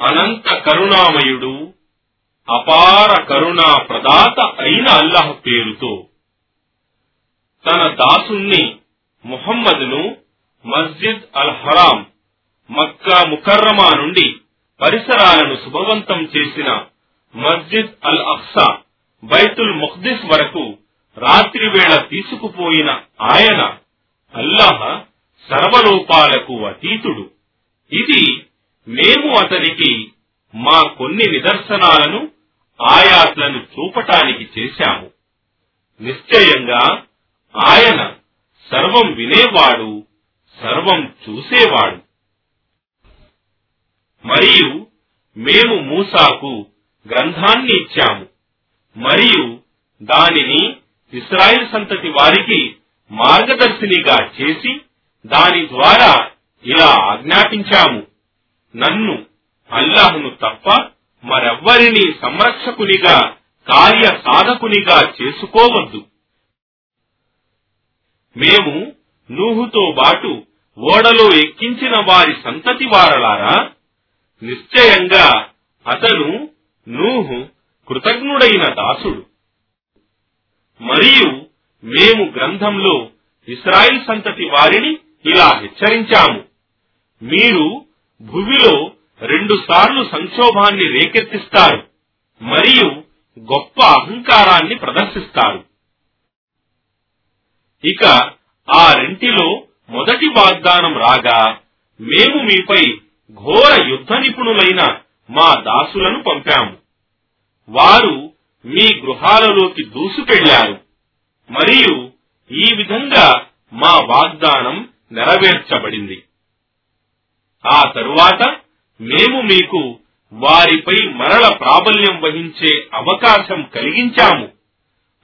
అనంత కరుణామయుడు అపార కరుణా ప్రదాత అయిన అల్లాహ్ పేరుతో తన దాసుణ్ణి ముహమ్మదును మస్జిద్ అల్ హరాం మక్కా ముకర్రమా నుండి పరిసరాలను శుభవంతం చేసిన మస్జిద్ అల్ అక్సా బైతుల్ ముఖ్దిస్ వరకు రాత్రి వేళ తీసుకుపోయిన ఆయన అల్లాహ్ సర్వలోపాలకు అతీతుడు. ఇది మేము అతనికి మా కొన్ని నిదర్శనాలను ఆయాత్లను చూపటానికి చేశాము. నిశ్చయంగా ఆయన సర్వం వినేవాడు సర్వం చూసేవాడు. మరియు మేము మూసాకు గ్రంథాన్ని ఇచ్చాము. మరియు దానిని ఇస్రాయిల్ సంతతి వారికి మార్గదర్శినిగా చేసి దాని ద్వారా ఇలా ఆజ్ఞాపించాము. నన్ను అల్లాహ్ను తప్ప మరెవ్వరిని సంరక్షకునిగా కార్య సాధకునిగా చేసుకోవద్దు. మేము నూహుతో బాటు ఓడలో ఎక్కించిన వారి సంతతి వారలారా? నిశ్చయంగా అతను నూహు కృతజ్ఞుడైన దాసుడు. మరియు మేము గ్రంథంలో ఇస్రాయిల్ సంతతి వారిని ఇలా హెచ్చరించాము. మీరు భువిలో రెండు సార్లు సంక్షోభాన్ని రేకెత్తిస్తారు మరియు గొప్ప అహంకారాన్ని ప్రదర్శిస్తారు. ఇక ఆ రెంటిలో మొదటి వాగ్దానం రాగా మేము మీపై ఘోర యుద్ధ నిపుణులైన మా దాసులను పంపాము. వారు మీ గృహాలలోకి దూసుకెళ్ళారు. మరియు ఈ విధంగా మా వాగ్దానం నెరవేర్చబడింది. ఆ తరువాత మేము మీకు వారిపై మరల ప్రాబల్యం వహించే అవకాశం కలిగించాము.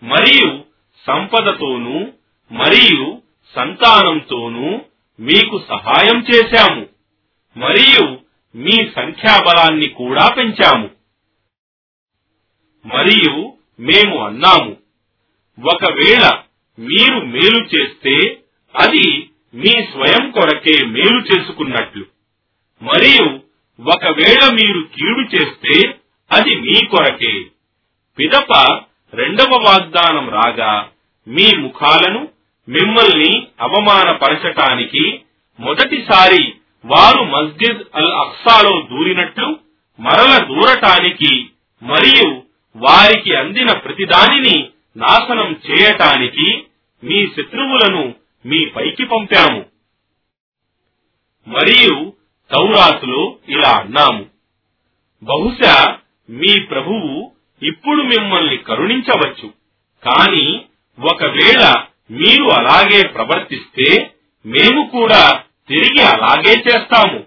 మరియు సంపదతోనూ మరియు సంతానంతోనూ మీకు సహాయం చేశాము. మరియు మీ సంఖ్యాబలాన్ని కూడా పెంచాము. మరియు మేము అన్నాము ఒకవేళ మీరు మేలు చేస్తే అది మీ స్వయం కొరకే మేలు చేసుకున్నట్లు. మరియు ఒకవేళ మీరు కీడు చేస్తే అది మీ కొరకే. పిదప రెండవ వాగ్దానం రాగా మీ ముఖాలను మిమ్మల్ని అవమానపరచటానికి మొదటిసారి వారు మస్జిద్ అల్ అక్సాలో దూరినట్లు మరల దూరటానికి మరియు వారికి అందిన ప్రతిదానిని నాశనం చేయటానికి మీ శత్రువులను మీ పైకి పంపాము. మరియు తౌరాతులో ఇలా అన్నాము. బహుశా మీ ప్రభువు ఇప్పుడు మిమ్మల్ని కరుణించవచ్చు. కాని ఒకవేళ మీరు అలాగే ప్రవర్తిస్తే మేము కూడా తిరిగి అలాగే చేస్తాము.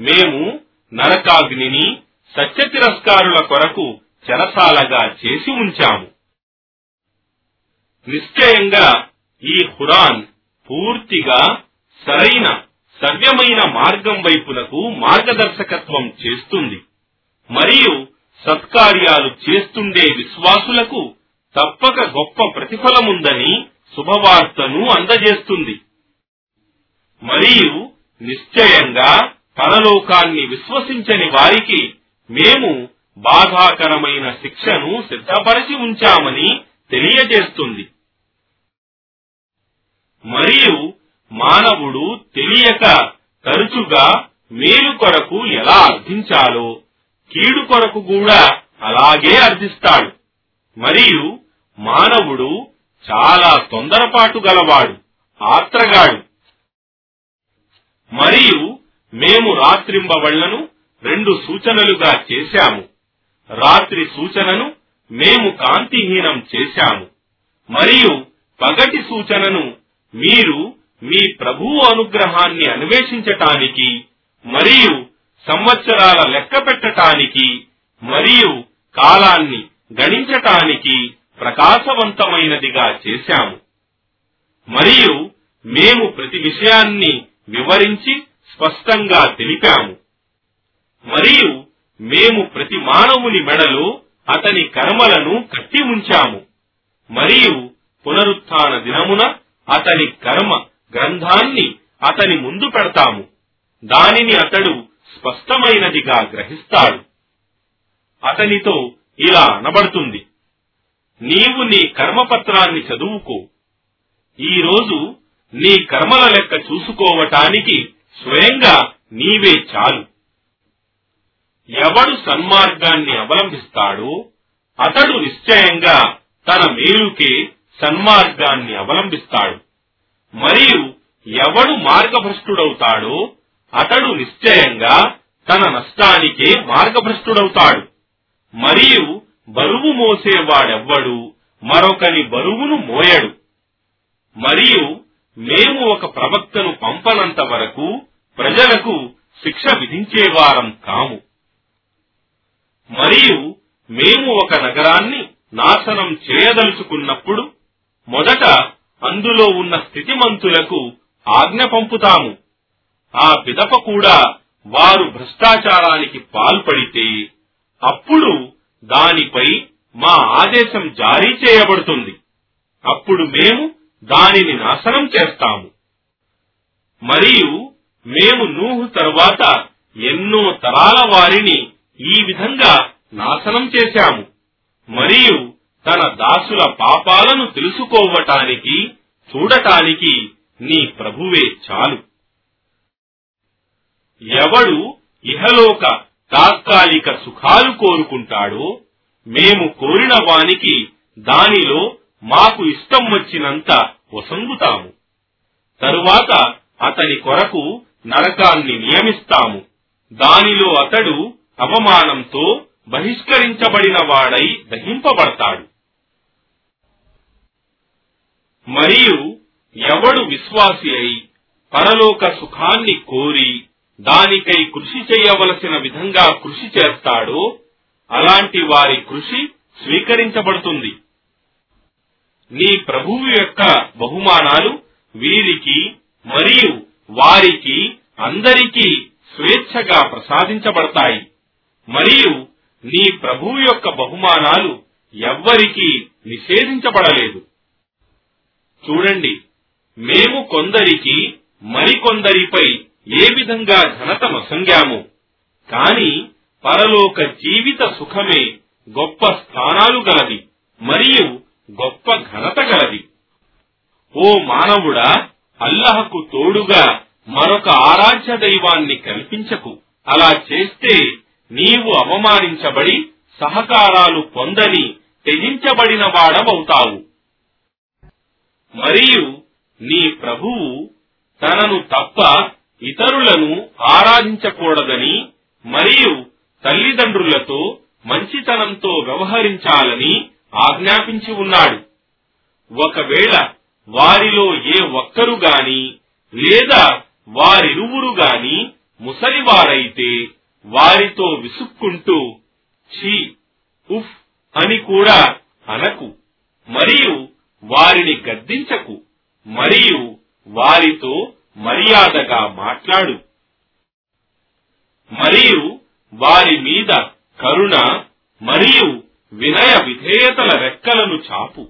మేము నరకాగ్నిని సత్య తిరస్కారుల కొరకు చెరసాలగా చేసి ఉంచాము. నిశ్చయంగా ఈ ఖురాన్ పూర్తిగా సరైన సవ్యమైన మార్గం వైపునకు మార్గదర్శకత్వం చేస్తుంది. మరియు సత్కార్యాలు చేస్తుండే విశ్వాసులకు తప్పక గొప్ప ప్రతిఫలముందని శుభవార్తను అందజేస్తుంది. మరియు నిశ్చయంగా పరలోకాన్ని విశ్వసించని వారికి మేము బాధాకరమైన శిక్షను సిద్ధపరిచి ఉంచామని తెలియజేస్తుంది. మరియు మానవుడు తెలియక తరచుగా మేలు కొరకు ఎలా అర్థించాలో కీడు కొరకు కూడా అలాగే అర్థిస్తాడు. మరియు మానవుడు చాలా తొందరపాటు గలవాడు ఆత్రగాడు. మరియు మేము రాత్రింబవళ్ళను రెండు సూచనలుగా చేశాము. రాత్రి సూచనను మేము కాంతిహీనం చేశాము. మరియు పగటి సూచనను మీరు మీ ప్రభువు అనుగ్రహాన్ని అన్వేషించటానికి మరియు సంవత్సరాల లెక్క పెట్టటానికి మరియు కాలాన్ని గణించటానికి ప్రకాశవంతమైనదిగా చేశాము. మరియు మేము ప్రతి విషయాన్ని వివరించి స్పష్టంగా తెలిపాము. మరియు మేము ప్రతి మానవుని మెడలో అతని కర్మలను కట్టి ఉంచాము. మరియు పునరుత్థాన దినమున అతని కర్మ గ్రంథాన్ని అతని ముందు పెడతాము. దానిని అతడు స్పష్టమైనదిగా గ్రహిస్తాడు. అతనితో ఇలా అనబడుతుంది. నీవు నీ కర్మపత్రాన్ని చదువుకో. ఈ రోజు నీ కర్మల లెక్క చూసుకోవటానికి స్వయంగా నీవే చాలు. ఎవడు సన్మార్గాన్ని అవలంబిస్తాడో అతడు నిశ్చయంగా తన మేలుకే సన్మార్గాన్ని అవలంబిస్తాడు. మరియు ఎవడు మార్గభ్రష్టుడవుతాడో అతడు నిశ్చయంగా తన నష్టానికే మార్గభ్రష్టుడవుతాడు. మరియు బరువు మోసేవాడెవ్వడు మరొకని బరువును మోయడు. మరియు మేము ఒక ప్రవక్తను పంపనంత వరకు ప్రజలకు శిక్ష విధించేవారం కాము. మరియు మేము ఒక నగరాన్ని నాశనం చేయదలుచుకున్నప్పుడు మొదట అందులో ఉన్న స్థితిమంతులకు ఆజ్ఞ పంపుతాము. ఆ పిదప కూడా వారు భ్రష్టాచారానికి పాల్పడితే అప్పుడు దానిపై మా ఆదేశం జారీ చేయబడుతుంది. అప్పుడు మేము దానిని నాశనం చేస్తాము. మరియు మేము నూహు తరువాత ఎన్నో తరాల వారిని ఈ విధంగా నాశనం చేశాము. మరియు తన దాసుల పాపాలను తెలుసుకోవటానికి చూడటానికి నీ ప్రభువే చాలు. ఎవడు ఇహలోక తాత్కాలిక సుఖాలు కోరుకుంటాడో మేము కోరిన వానికి దానిలో మాకు ఇష్టం వచ్చినంత వసంగుతాము. తరువాత అతని కొరకు నరకాన్ని నియమిస్తాము. దానిలో అతడు అవమానంతో బహిష్కరించబడిన వాడై దహింపబడతాడు. మరియు ఎవడు విశ్వాసి అయి పరలోక సుఖాన్ని కోరి దానికై కృషి చేయవలసిన విధంగా కృషి చేస్తాడో అలాంటి వారి కృషి స్వీకరించబడుతుంది. నీ ప్రభువు యొక్క బహుమానాలు వీరికి మరియు వారికి అందరికీ స్వేచ్ఛగా ప్రసాదించబడతాయి. మరియు నీ ప్రభువు యొక్క బహుమానాలు ఎవ్వరికీ నిషేధించబడలేదు. చూడండి మేము కొందరికి మరికొందరిపై ఏ విధంగా ఘనత మసంగాము కాని పరలోక జీవిత సుఖమే గొప్ప స్థానాలు గలది మరియు గొప్ప ఘనత గలది. ఓ మానవుడా అల్లహకు తోడుగా మరొక ఆరాధ్య దైవాన్ని కల్పించకు. అలా చేస్తే నీవు అవమానించబడి సహకారాలు పొందని త్యజించబడిన వాడవవుతావు. మరియు నీ ప్రభువు తనను తప్ప ఇతరులను ఆరాధించకూడదని మరియు తల్లిదండ్రులతో మంచితనంతో వ్యవహరించాలని ఆజ్ఞాపించి ఉన్నాడు. ఒకవేళ వారిలో ఏ ఒక్కరు గాని లేదా వారిరువురు గాని ముసలివారైతే వారితో విసుక్కుంటూ ఛీ ఉఫ్ అని కూడా అనకు. మరియు వారిని గద్దించకు మరియు వారితో మర్యాదగా మాట్లాడు. మరియు వారి మీద కరుణ మరియు వినయ విధేయతల రెక్కలను చాపు.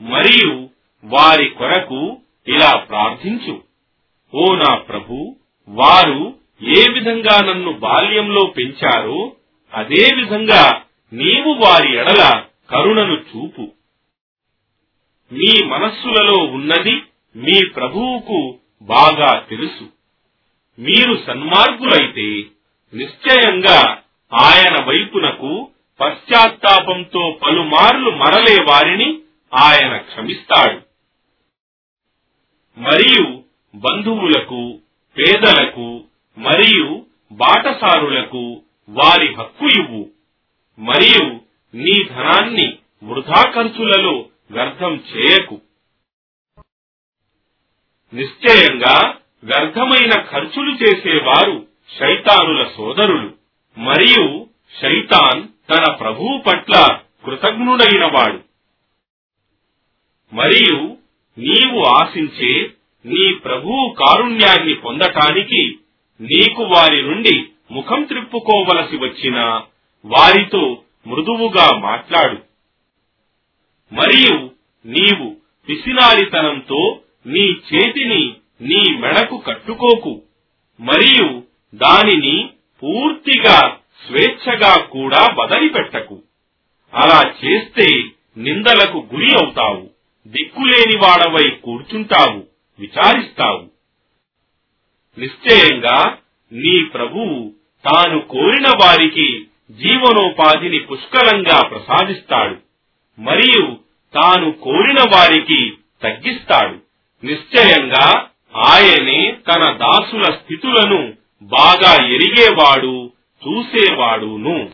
మరియు వారి కొరకు ఇలా ప్రార్థించు. ఓ నా ప్రభు వారు ఏ విధంగా నన్ను బాల్యంలో పెంచారో అదే విధంగా నీవు వారి ఎడల కరుణను చూపు. మీ మనస్సులలో ఉన్నది మీ ప్రభువుకు బాగా తెలుసు. మీరు సన్మార్గులైతే నిశ్చయంగా ఆయన వైపునకు పశ్చాత్తాపంతో పలుమార్లు మరలే వారిని ఆయన క్షమిస్తాడు. మరియు బంధువులకు పేదలకు మరియు బాటసారులకు వారి హక్కు ఇవ్వు. మరియు నీ ధనాన్ని వృధా ఖర్చులలో వ్యర్థం చేయకు. నిశ్చయంగా వ్యర్థమైన ఖర్చులు చేసేవారు శైతానుల సోదరులు. మరియు శైతాన్ తన ప్రభువు పట్ల కృతజ్ఞుడైనవాడు. మరియు నీవు ఆశించే నీ ప్రభువు కారుణ్యాన్ని పొందటానికి నీకు వారి నుండి ముఖం త్రిప్పుకోవలసి వచ్చినా వారితో మృదువుగా మాట్లాడు. మరియు నీవు పిసినారితనంతో నీ చేతిని నీ మెడకు కట్టుకోకు మరియు దానిని పూర్తిగా స్వేచ్ఛగా కూడా బదలిపెట్టకు అలా చేస్తే నిందలకు గురి అవుతావు దిక్కులేని వాడవై కూర్చుంటావు విచారిస్తావు. నిశ్చయంగా నీ ప్రభువు తాను కోరిన వారికి జీవనోపాధిని పుష్కలంగా ప్రసాదిస్తాడు. మరియు తాను కోరిన వారికి తగ్గిస్తాడు. నిశ్చయంగా ఆయనే తన దాసుల స్థితులను బాగా ఎరిగేవాడు చూసేవాడును.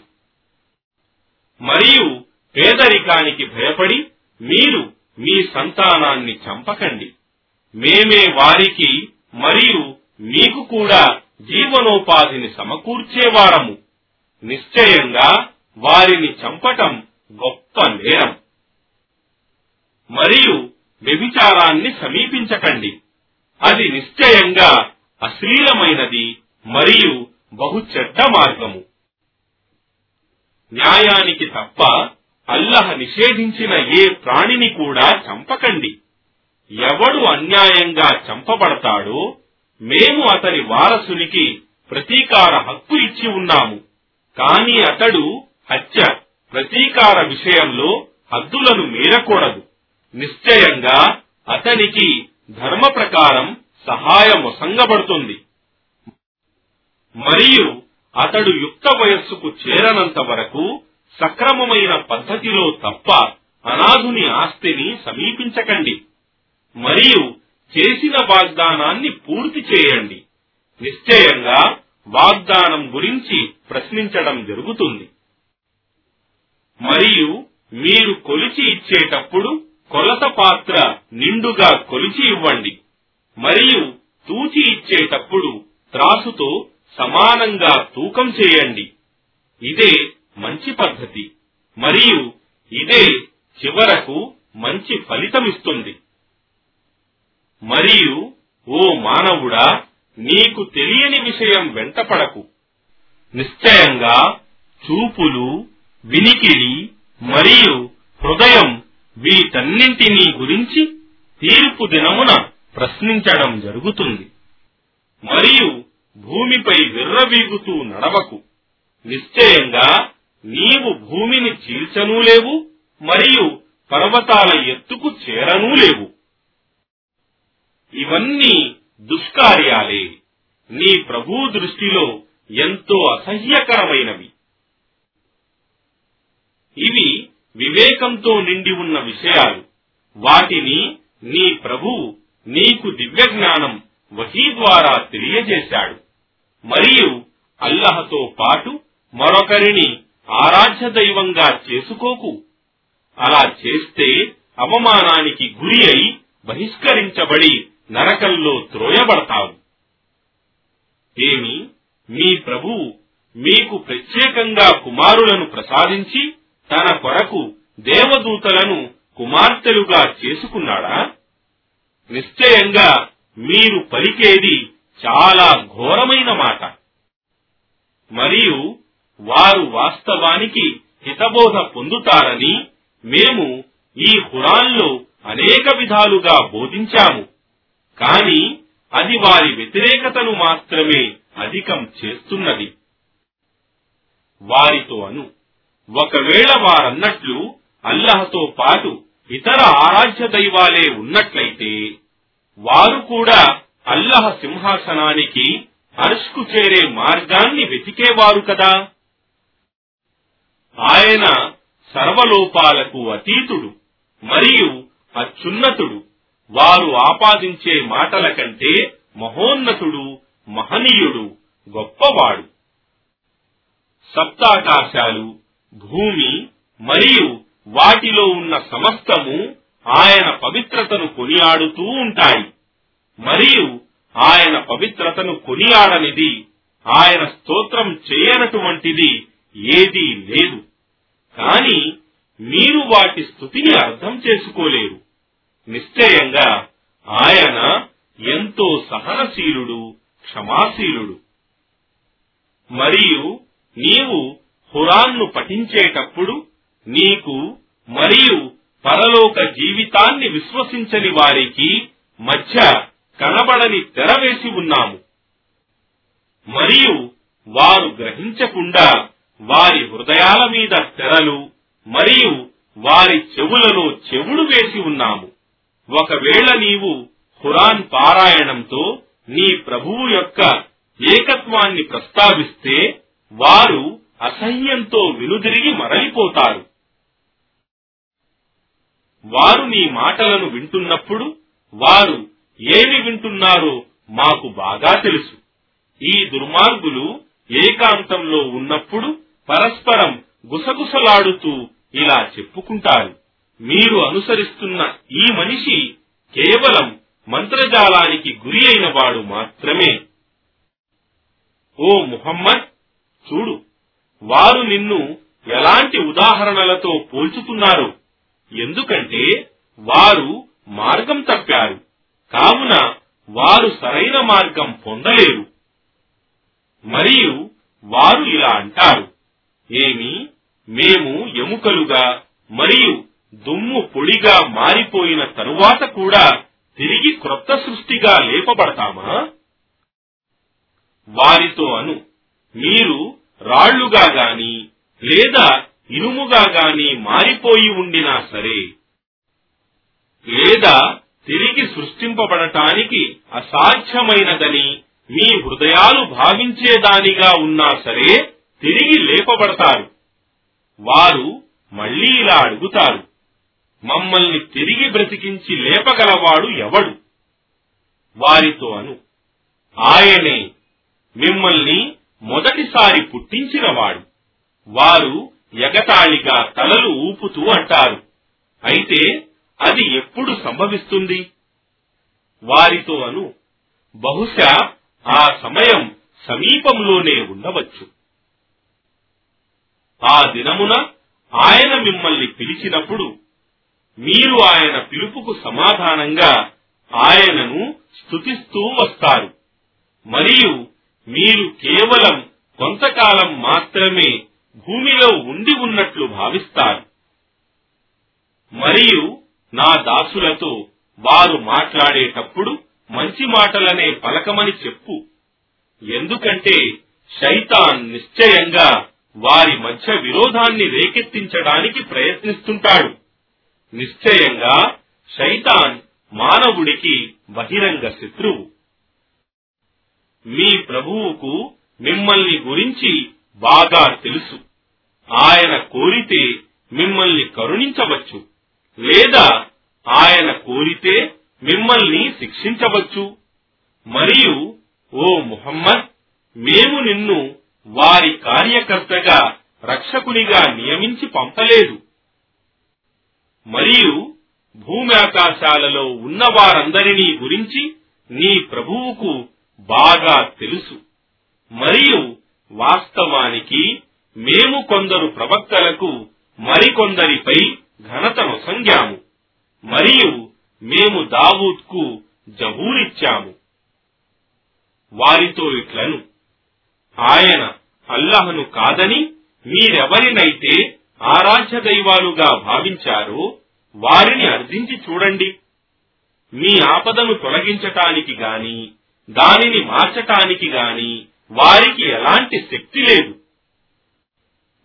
మరియు పేదరికానికి భయపడి మీరు మీ సంతానాన్ని చంపకండి. మేమే వారికి మరియు మీకు కూడా జీవనోపాధిని సమకూర్చేవారము. నిశ్చయంగా వారిని చంపటం గొప్ప నేరం. మరియు వ్యభిచారాన్ని సమీపించకండి. అది నిశ్చయంగా అశ్లీలమైనది మరియు బహు చెడ్డ మార్గము. న్యాయానికి తప్ప అల్లహ నిషేధించిన ఏ ప్రాణిని కూడా చంపకండి. ఎవడు అన్యాయంగా చంపబడతాడో మేము అతని వారసునికి ప్రతీకార హక్కు ఇచ్చి ఉన్నాము. కాని అతడు హత్య. ప్రతీకార విషయంలో హద్దులను మీరకూడదు. నిశ్చయంగా అతనికి ధర్మ ప్రకారం సహాయమొసంగబడుతుంది మరియు అతడు యుక్త వయస్సుకు చేరనంత వరకు సక్రమమైన పద్ధతిలో తప్ప అనాథుని ఆస్తిని సమీపించకండి. మరియు చేసిన వాగ్దానాన్ని పూర్తి చేయండి. నిశ్చయంగా వాగ్దానం గురించి ప్రశ్నించడం జరుగుతుంది. మరియు మీరు కొలిచి ఇచ్చేటప్పుడు కొలత పాత్ర నిండుగా కొలిచి ఇవ్వండి. మరియు తూచి ఇచ్చేటప్పుడు త్రాసుతో సమానంగా తూకం చేయండి. ఇదే మంచి పద్ధతి. మరియు ఇదే చివరకు మంచి ఫలితమిస్తుంది మరియు ఓ మానవుడా నీకు తెలియని విషయం వెంటపడకు. నిశ్చయంగా చూపులు వినికిడి మరియు హృదయం వీటన్నింటినీ గురించి తీర్పు దినమున ప్రశ్నించడం జరుగుతుంది. మరియు భూమిపై విర్రవీగుతూ నడవకు. నిశ్చయంగా నీవు భూమిని చీల్చనూ లేవు మరియు పర్వతాల ఎత్తుకు చేరనూ లేవు. ఇవన్నీ దుష్కార్యాలే. నీ ప్రభు దృష్టిలో ఎంతో అసహ్యకరమైనవి. ఇవి వివేకంతో నిండి ఉన్న విషయాలు. వాటిని నీ ప్రభువు నీకు దివ్య జ్ఞానం వహీ ద్వారా తెలియజేశాడు. మరియు అల్లహతో పాటు మరొకరిని ఆరాధ్య దైవంగా చేసుకోకు. అలా చేస్తే అవమానానికి గురి అయి బహిష్కరించబడి నరకంలో త్రోయబడతావు. ఏమి? మీ ప్రభువు మీకు ప్రత్యేకంగా కుమారులను ప్రసాదించి తన కొరకు దేవదూతలను కుమార్తెలుగా చేసుకున్నాడా? నిశ్చయంగా మీరు పలికేది చాలా ఘోరమైన మాట. మరియు వారు వాస్తవానికి హితబోధ పొందుతారని మేము ఈ హురాన్లో అనేక విధాలుగా బోధించాము. కాని అది వారి వ్యతిరేకతను మాత్రమే అధికం చేస్తున్నది. వారితో అను. ఒకవేళ వారన్నట్లు అల్లహతో పాటు ఇతర ఆరాధ్య దైవాలే ఉన్నట్లయితే వారు కూడా అల్లహ సింహాసనానికి అరుష్కు చేరే మార్గాన్ని వెతికేవారు కదా. ఆయన సర్వలోపాలకు అతీతుడు మరియు అత్యున్నతుడు. వారు ఆపాదించే మాటల కంటే మహోన్నతుడు మహనీయుడు గొప్పవాడు. సప్తాకాశాలు భూమి మరియు వాటిలో ఉన్న సమస్తము ఆయన పవిత్రతను కొనియాడుతూ ఉంటాయి. మరియు ఆయన పవిత్రతను కొనియాడనిది ఆయన స్తోత్రం చేయనటువంటిది ఏదీ లేదు. కాని మీరు వాటి స్థుతిని అర్థం చేసుకోలేరు. నిశ్చయంగా ఆయన ఎంతో సహనశీలుడు క్షమాశీలుడు. మరియు నీవు ఖురాన్ను పఠించేటప్పుడు నీకు మరియు పరలోక జీవితాన్ని విశ్వసించని వారికి మధ్య కనబడని తెర వేసి ఉన్నాము. మరియు వారు గ్రహించకుండా వారి హృదయాల మీద తెరలు మరియు వారి చెవులలో చెవులు వేసి ఉన్నాము. ఒకవేళ నీవు ఖురాన్ పారాయణంతో నీ ప్రభువు యొక్క ఏకత్వాన్ని ప్రస్తావిస్తే వారు అసహ్యంతో వెనుదిరిగి మరలిపోతారు. వారు నీ మాటలను వింటున్నప్పుడు వారు ఏమి వింటున్నారో మాకు బాగా తెలుసు. ఈ దుర్మార్గులు ఏకాంతంలో ఉన్నప్పుడు పరస్పరం గుసగుసలాడుతూ ఇలా చెప్పుకుంటారు. మీరు అనుసరిస్తున్న ఈ మనిషి కేవలం మంత్రజాలానికి గురి అయిన వాడు మాత్రమే. ఓ ముహమ్మద్ చూడు వారు నిన్ను ఎలాంటి ఉదాహరణలతో పోల్చుతున్నారు? ఎందుకంటే వారు మార్గం తప్పారు. కావున వారు సరైన మార్గం పొందలేరు. మరియు వారు ఇలా అంటారు ఏమి? మేము ఎముకలుగా మరియు దుమ్ము పొడిగా మారిపోయిన తరువాత కూడా తిరిగి క్రొత్త సృష్టిగా లేపబడతామా? వారితో అను మీరు రాళ్ళుగా గాని లేదా ఇనుముగా గాని మారిపోయి ఉండినా సరే లేదా తిరిగి సృష్టింపబడటానికి అసాధ్యమైనదని మీ హృదయాలు భావించేదానిగా ఉన్నా సరే తిరిగి లేపబడతారు. వారు మళ్ళీ ఇలా అడుగుతారు మమ్మల్ని తిరిగి బ్రతికించి లేపగలవాడు ఎవడు? వారితో అను ఆయనే మిమ్మల్ని మొదటిసారి పుట్టించినవాడు. వారు ఎగతాళిగా తలలు ఊపుతూ అంటారు. అయితే అది ఎప్పుడు సంభవిస్తుంది? వారితో అను. బహుశా ఆ సమయం సమీపంలోనే ఉండవచ్చు. ఆ దినమున ఆయన మిమ్మల్ని పిలిచినప్పుడు మీరు ఆయన పిలుపుకు సమాధానంగా ఆయనను స్తుతిస్తూ వస్తారు. మరియు మీరు కేవలం కొంతకాలం మాత్రమే భూమిలో ఉండి ఉన్నట్లు భావిస్తారు. మరియు నా దాసులతో వారు మాట్లాడేటప్పుడు మంచి మాటలనే పలకమని చెప్పు. ఎందుకంటే శైతాన్ నిశ్చయంగా వారి మధ్య విరోధాన్ని రేకెత్తించడానికి ప్రయత్నిస్తుంటాడు. నిశ్చయంగా శైతాన్ మానవుడికి బహిరంగ శత్రువు. మీ ప్రభువుకు మిమ్మల్ని గురించి బాగా తెలుసు. ఆయన కోరితే మిమ్మల్ని కరుణించవచ్చు లేదా ఆయన కోరితే మిమ్మల్ని శిక్షించవచ్చు. మరియు ఓ ముహమ్మద్ మేము నిన్ను వారి కార్యకర్తగా రక్షకునిగా నియమించి పంపలేదు. మరియు భూమి ఆకాశాలలో ఉన్న వారందరినీ గురించి నీ ప్రభువుకు బాగా తెలుసు. మరియు వాస్తవానికి మేము కొందరు ప్రవక్తలకు మరికొందరిపై ఘనతను నొసంగాము మరియు మేము దావూద్కు జబూరిచ్చాము వారితో ఇట్లను. ఆయన అల్లహను కాదని మీరెవరినైతే ఆరాధ్య దైవాలుగా భావించారో వారిని అర్థించి చూడండి. మీ ఆపదను తొలగించటానికి గాని దానిని మార్చటానికి గాని వారికి ఎలాంటి శక్తి లేదు.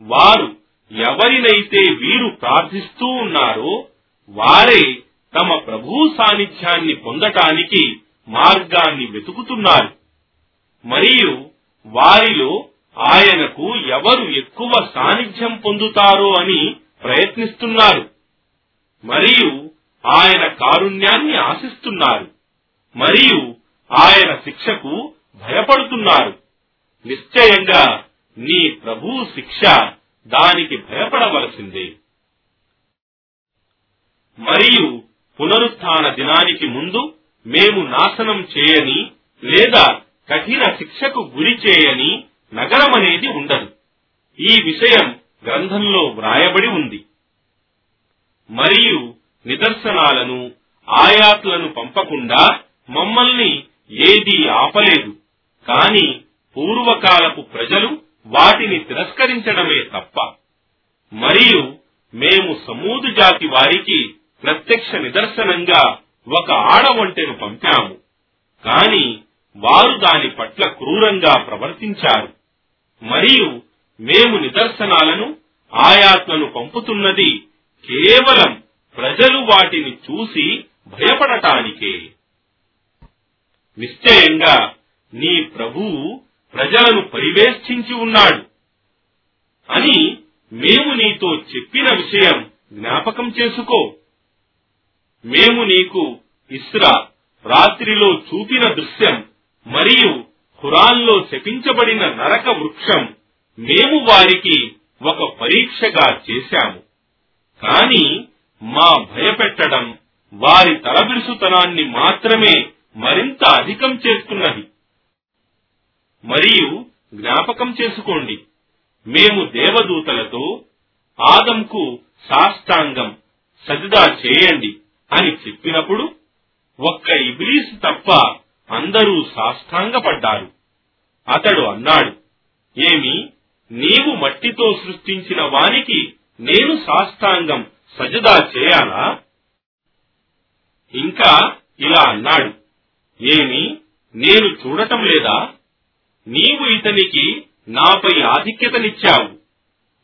వారు ఎవరినైతే వీరు ప్రార్థిస్తూ ఉన్నారో వారే తమ ప్రభు సాన్నిధ్యాన్ని పొందటానికి మార్గాన్ని వెతుకుతున్నారు. మరియు వారిలో ఆయనకు ఎవరు ఎక్కువ సాన్నిధ్యం పొందుతారో అని ప్రయత్నిస్తున్నారు. మరియు ఆయన కారుణ్యాన్ని ఆశిస్తున్నారు. మరియు ఆయన శిక్షకు భయపడుతున్నారు. నిశ్చయంగా నీ ప్రభు శిక్ష దానికి భయపడవలసిందే. మరియు పునరుత్న దినానికి ముందు మేము నాశనం చేయని లేదా కఠిన శిక్షకు గురి చేయని నగరమనేది ఉండదు. ఈ విషయం గ్రంథంలో వ్రాయబడి ఉంది. మరియు నిదర్శనాలను ఆయాత్లను పంపకుండా మమ్మల్ని ఏదీ ఆపలేదు. కాని పూర్వకాలపు ప్రజలు వాటిని తిరస్కరించడమే తప్ప మరియు మేము సమూదు జాతి వారికి ప్రత్యక్ష నిదర్శనంగా ఒక ఆడవంటెను పంపాము. కాని వారు దాని పట్ల క్రూరంగా ప్రవర్తించారు. మరియు మేము నిదర్శనాలను ఆయాత్లను పంపుతున్నది కేవలం ప్రజలు వాటిని చూసి భయపడటానికే. నిశ్చయంగా నీ ప్రభువు ప్రజలను పరివేష్టించి ఉన్నాడు అని మేము నీతో చెప్పిన విషయం జ్ఞాపకం చేసుకో. మేము నీకు ఇస్రా రాత్రిలో చూపిన దృశ్యం మరియు ఖురాన్లో శపించబడిన నరక వృక్షం మేము వారికి ఒక పరీక్షగా చేశాము. కాని మా భయపెట్టడం వారి తలబిరుసుతనాన్ని మాత్రమే మరింత అధికం చేస్తున్నది మరియు జ్ఞాపకం చేసుకోండి. మేము దేవదూతలతో ఆదంకు సాష్టాంగం సజదా చేయండి అని చెప్పినప్పుడు ఒక్క ఇబ్లీస్ తప్ప అందరూ సాష్టాంగపడ్డారు. అతడు అన్నాడు ఏమి నీవు మట్టితో సృష్టించిన వానికి నేను సాష్టాంగం సజదా చేయాలా? ఇంకా ఇలా అన్నాడు ఏమి? నేను చూడటం లేదా? నీవు ఇతనికి నాపై ఆధిక్యతనిచ్చావు.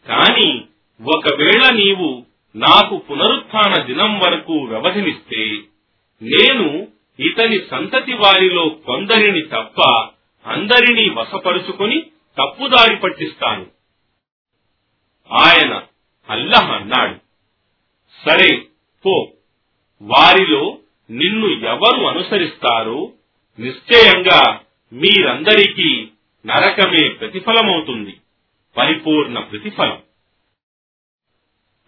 కాని ఒకవేళ నీవు నాకు పునరుత్న దినం వరకు వ్యవధినిస్తే నేను ఇతని సంతతి వారిలో కొందరిని తప్ప అందరినీ వశపరుచుకొని తప్పుదారి పట్టిస్తాను. ఆయన అల్లహ అన్నాడు. సరే పో. వారిలో నిన్ను ఎవరు అనుసరిస్తారో? నిశ్చయంగా మీరందరికీ నరకమే ప్రతిఫలమవుతుంది. పరిపూర్ణ ప్రతిఫలం.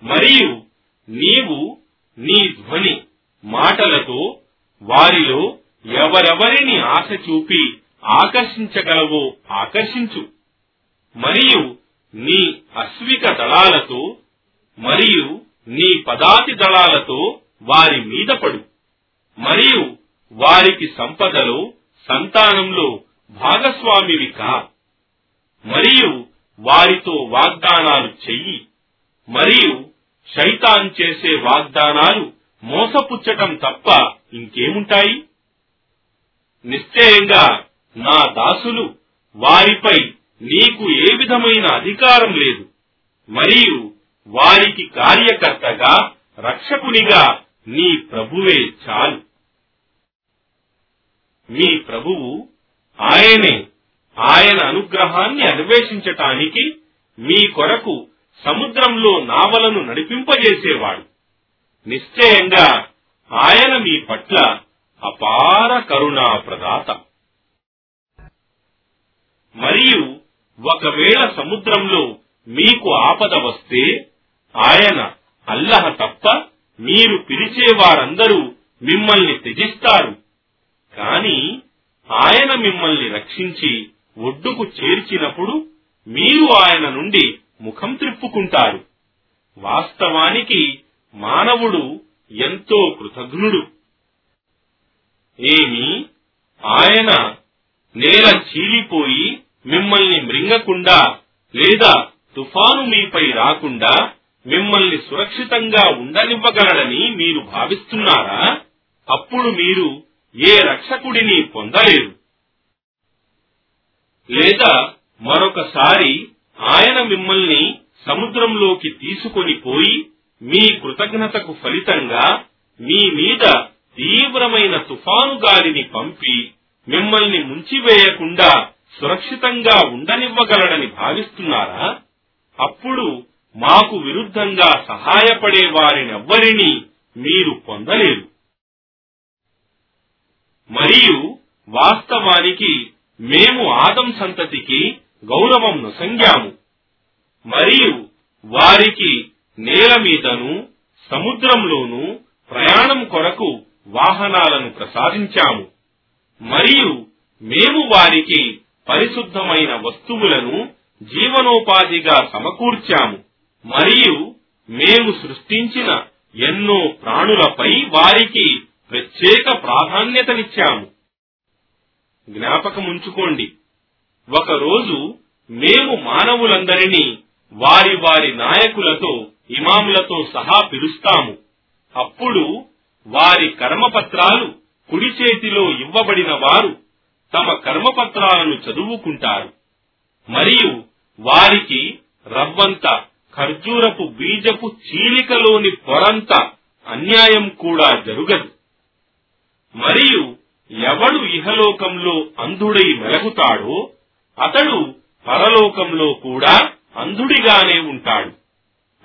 మరియు నీవు నీ ధ్వని మాటలతో వారిలో ఎవరెవరిని ఆశ చూపి ఆకర్షించగలవో ఆకర్షించు. మరియు నీ అశ్విక దళాలతో మరియు నీ పదాతి దళాలతో వారి మీద పడు. మరియు వారికి సంపదలో సంతానంలో భాగస్వామివి కా. మరియు వారితో వాగ్దానాలు చెయ్యి. మరియు శైతాన్ చేసే వాగ్దానాలు మోసపుచ్చటం తప్ప ఇంకేముంటాయి? నిశ్చయంగా నా దాసులు వారిపై నీకు ఏ విధమైన అధికారం లేదు. మరియు వారికి కార్యకర్తగా రక్షకునిగా నీ ప్రభువే చాలు. మీ ప్రభువు ఆయనే. ఆయన అనుగ్రహాన్ని అన్వేషించటానికి మీ కొరకు సముద్రంలో నావలను నడిపింపజేసేవాడు. నిశ్చయంగా ఆయన మీ పట్ల అపార కరుణా ప్రదాత మరియు ఒకవేళ సముద్రంలో మీకు ఆపద వస్తే ఆయన అల్లహ తప్ప మీరు పిలిచే వారందరూ మిమ్మల్ని త్యజిస్తారు. కాని ఆయన మిమ్మల్ని రక్షించి ఒడ్డుకు చేర్చినప్పుడు మీరు ఆయన నుండి ముఖం త్రిప్పుకుంటారు. వాస్తవానికి మానవుడు ఎంతో కృతజ్ఞుడు. ఏమి ఆయన నేల చీలిపోయి మిమ్మల్ని మృంగకుండా లేదా తుఫాను మీపై రాకుండా మిమ్మల్ని సురక్షితంగా ఉండనివ్వగలడని మీరు భావిస్తున్నారా? అప్పుడు మీరు ఏ రక్షకుడిని పొందలేరు లేదా మరొకసారి ఆయన మిమ్మల్ని సముద్రంలోకి తీసుకొని పోయి మీ కృతజ్ఞతకు ఫలితంగా మీ మీద తీవ్రమైన తుఫాను గాలిని పంపి మిమ్మల్ని ముంచివేయకుండా సురక్షితంగా ఉండనివ్వగలడని భావిస్తున్నారా? అప్పుడు మాకు విరుద్ధంగా సహాయపడే వారినెవ్వరినీ మీరు పొందలేరు మరియు వాస్తవానికి మేము ఆదం సంతతికి గౌరవం నొసంగాము మరియు వారికి నేల మీదను సముద్రంలోను ప్రయాణం కొరకు వాహనాలను ప్రసాదించాము. మరియు మేము వారికి పరిశుద్ధమైన వస్తువులను జీవనోపాధిగా సమకూర్చాము. మరియు మేము సృష్టించిన ఎన్నో ప్రాణులపై వారికి ప్రత్యేక ప్రాధాన్యతనిచ్చాము. జ్ఞాపకముంచుకోండి. ఒకరోజు మేము మానవులందరినీ వారి వారి నాయకులతో ఇమాములతో సహా పిలుస్తాము. అప్పుడు వారి కర్మపత్రాలు కుడి చేతిలో ఇవ్వబడిన వారు తమ కర్మపత్రాలను చదువుకుంటారు. మరియు వారికి రవ్వంత ఖర్జూరపు బీజపు చీలికలోని పొరంత అన్యాయం కూడా జరుగదు. మరియు ఎవడు ఇహలోకంలో అంధుడై మెలగుతాడో అతడు పరలోకంలో కూడా అంధుడిగానే ఉంటాడు.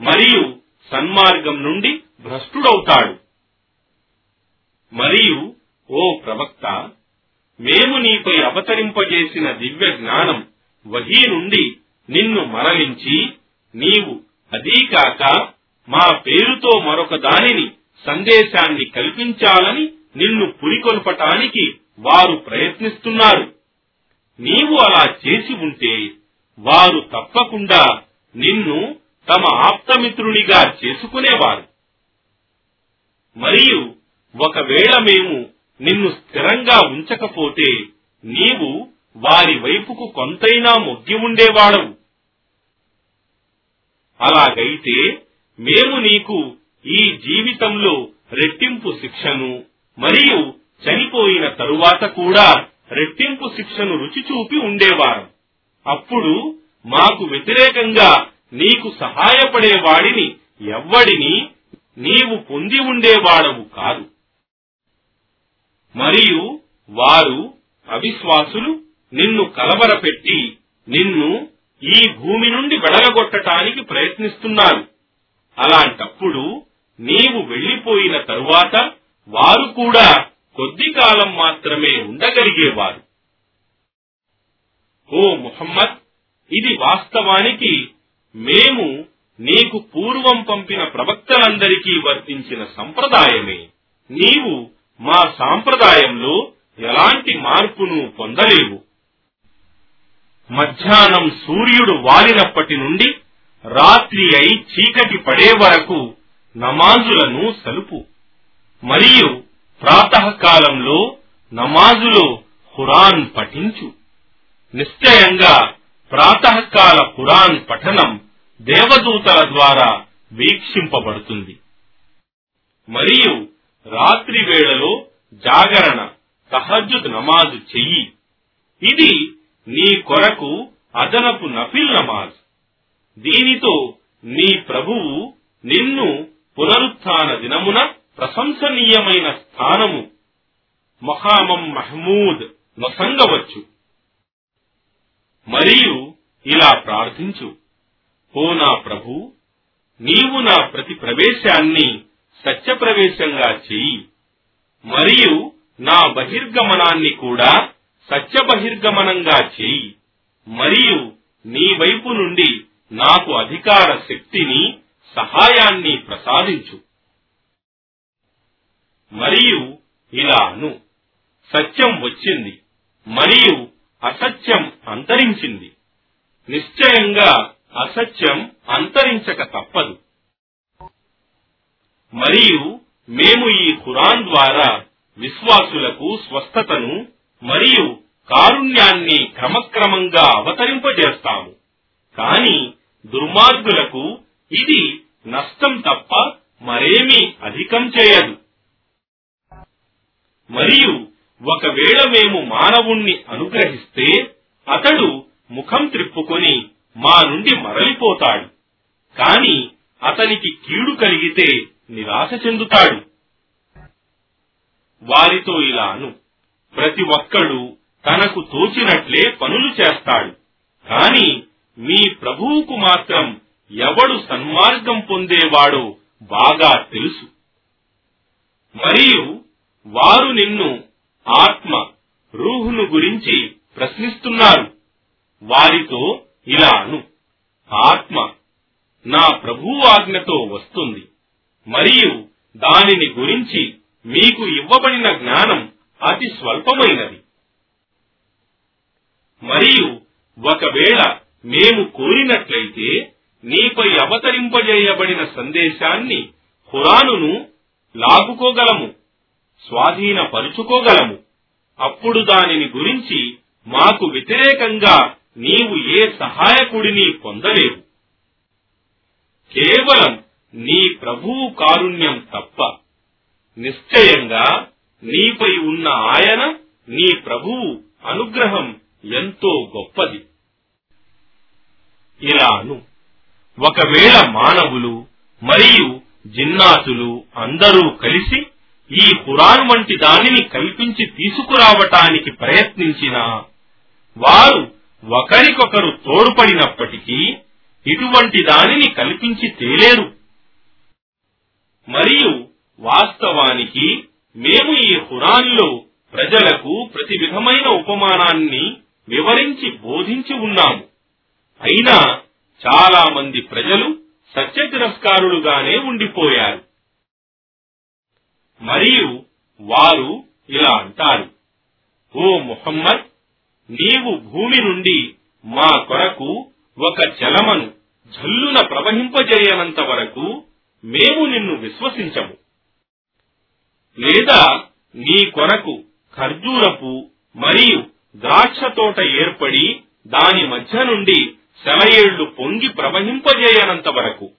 మరియు సన్మార్గం నుండి భ్రష్టుడవుతాడు. మరియు ఓ ప్రవక్త మేము నీపై అవతరింపజేసిన దివ్య జ్ఞానం వహీ నుండి నిన్ను మరలించి నీవు అదీకాక మా పేరుతో మరొక దానిని సందేశాన్ని కల్పించాలని నిన్ను పురికొల్పటానికి వారు ప్రయత్నిస్తున్నారు. నీవు అలా చేసి ఉంటే వారు తప్పకుండా నిన్ను తమ ఆప్తమిత్రునిగా చేసుకునేవారు. మరియు ఒకవేళ మేము నిన్ను స్థిరంగా ఉంచకపోతే నీవు వారి వైపుకు కొంతైనా మొగ్గి ఉండేవాడవు. అలాగైతే మేము నీకు ఈ జీవితంలో రెట్టింపు శిక్షను మరియు చనిపోయిన తరువాత కూడా రెట్టింపు శిక్షను రుచి చూపి ఉండేవారం. అప్పుడు మాకు వ్యతిరేకంగా నీకు సహాయపడేవాడిని ఎవ్వడిని నీవు పొంది ఉండేవాడవు కాదు. మరియు వారు అవిశ్వాసులు నిన్ను కలవరపెట్టి నిన్ను ఈ భూమి నుండి వెడలగొట్టటానికి ప్రయత్నిస్తున్నారు. అలాంటప్పుడు నీవు వెళ్ళిపోయిన తరువాత వారు కూడా కొద్ది కాలం మాత్రమే ఉండగలిగేవారు. ఓ ముహమ్మద్ ఇది వాస్తవానికి మేము నీకు పూర్వం పంపిన ప్రవక్తలందరికీ వర్తించిన సంప్రదాయమే. నీవు మా సాంప్రదాయంలో ఎలాంటి మార్పును పొందలేవు. మధ్యాహ్నం సూర్యుడు వాలినప్పటి నుండి రాత్రి అయి చీకటి పడే వరకు నమాజులను సలుపు. మరియు ప్రాతకాలంలో నమాజులో ఖురాన్ పఠించు. నిశ్చయంగా ప్రాతకాల ఖురాన్ పఠనం దేవదూతల ద్వారా వీక్షింపబడుతుంది. మరియు రాత్రి వేళలో జాగరణ తహజుద్ నమాజు చెయ్యి. ఇది నీ కొరకు అదనపు నఫిల్ నమాజ్. దీనితో నీ ప్రభువు నిన్ను పునరుత్న దినమున ప్రశంసనీయమైన స్థానము మహామం మహమూద్ నొసంగవచ్చు మరియు ఇలా ప్రార్థించు ఓ నా ప్రభు నీవు నా ప్రతి ప్రవేశాన్ని సత్య ప్రవేశంగా చెయ్యి మరియు నా బహిర్గమనాన్ని కూడా సత్య బహిర్గమనంగా చెయ్యి మరియు నీ వైపు నుండి నాకు అధికార శక్తిని సహాయాన్ని ప్రసాదించు. మరియు ఇలాను. సత్యం వచ్చింది మరియు అసత్యం అంతరించింది. నిశ్చయంగా అసత్యం అంతరించక తప్పదు. మరియు మేము ఈ ఖురాన్ ద్వారా విశ్వాసులకు స్వస్థతను మరియు కారుణ్యాన్ని క్రమక్రమంగా అవతరింపజేస్తాము. కాని దుర్మార్గులకు ఇది నష్టం తప్ప మరేమీ అధికం చేయదు. మరియు ఒకవేళ మేము మానవుణ్ణి అనుగ్రహిస్తే అతడు ముఖం త్రిప్పుకొని మా నుండి మరలిపోతాడు. కాని అతనికి కీడు కలిగితే నిరాశ చెందుతాడు. వారితో ఇలాను ప్రతి ఒక్కడు తనకు తోచినట్లే పనులు చేస్తాడు. కాని మీ ప్రభువుకు మాత్రం ఎవడు సన్మార్గం పొందేవాడో బాగా తెలుసు. మరియు వారు నిన్ను ఆత్మ రూహును గురించి ప్రశ్నిస్తున్నారు. వారితో ఇలాను ఆత్మ నా ప్రభు ఆజ్ఞతో వస్తుంది మరియు దానిని గురించి మీకు ఇవ్వబడిన జ్ఞానం అతి స్వల్పమైనది. మరియు ఒకవేళ మేము కోరినట్లయితే నీపై అవతరింపజేయబడిన సందేశాన్ని ఖురానును లాగుకోగలము. స్వాధీనపరుచుకోగలము. అప్పుడు దానిని గురించి మాకు వ్యతిరేకంగా నీవు ఏ సహాయకుడిని పొందలేవు. కేవలం నీ ప్రభువు కారుణ్యం తప్ప. నిశ్చయంగా నీపై ఉన్న ఆయన నీ ప్రభువు అనుగ్రహం ఎంతో గొప్పది. ఇలాను. ఒకవేళ మానవులు మరియు జిన్నాతులు అందరూ కలిసి ఈ ఖురాన్ వంటి దానిని కల్పించి తీసుకురావటానికి ప్రయత్నించినా వారు ఒకరికొకరు తోడ్పడినప్పటికీ ఇటువంటి దానిని కల్పించి తేలేరు. మరియు వాస్తవానికి మేము ఈ ఖురాన్లో ప్రజలకు ప్రతి విధమైన ఉపమానాన్ని వివరించి బోధించి ఉన్నాము. అయినా చాలా మంది ప్రజలు సత్య తిరస్కారులుగానే ఉండిపోయారు. మరియు వారు ఇలా అంటారు ఓ ముహమ్మద్ నీవు భూమి నుండి మా కొరకు ఒక జలమను జల్లున ప్రవహింపజేయనంత వరకు మేము నిన్ను విశ్వసించము. లేదా నీ కొరకు ఖర్జూరపు మరియు ద్రాక్ష తోట ఏర్పడి దాని మధ్య నుండి సెలయేళ్ళు పొంగి ప్రవహింపజేయనంత వరకు.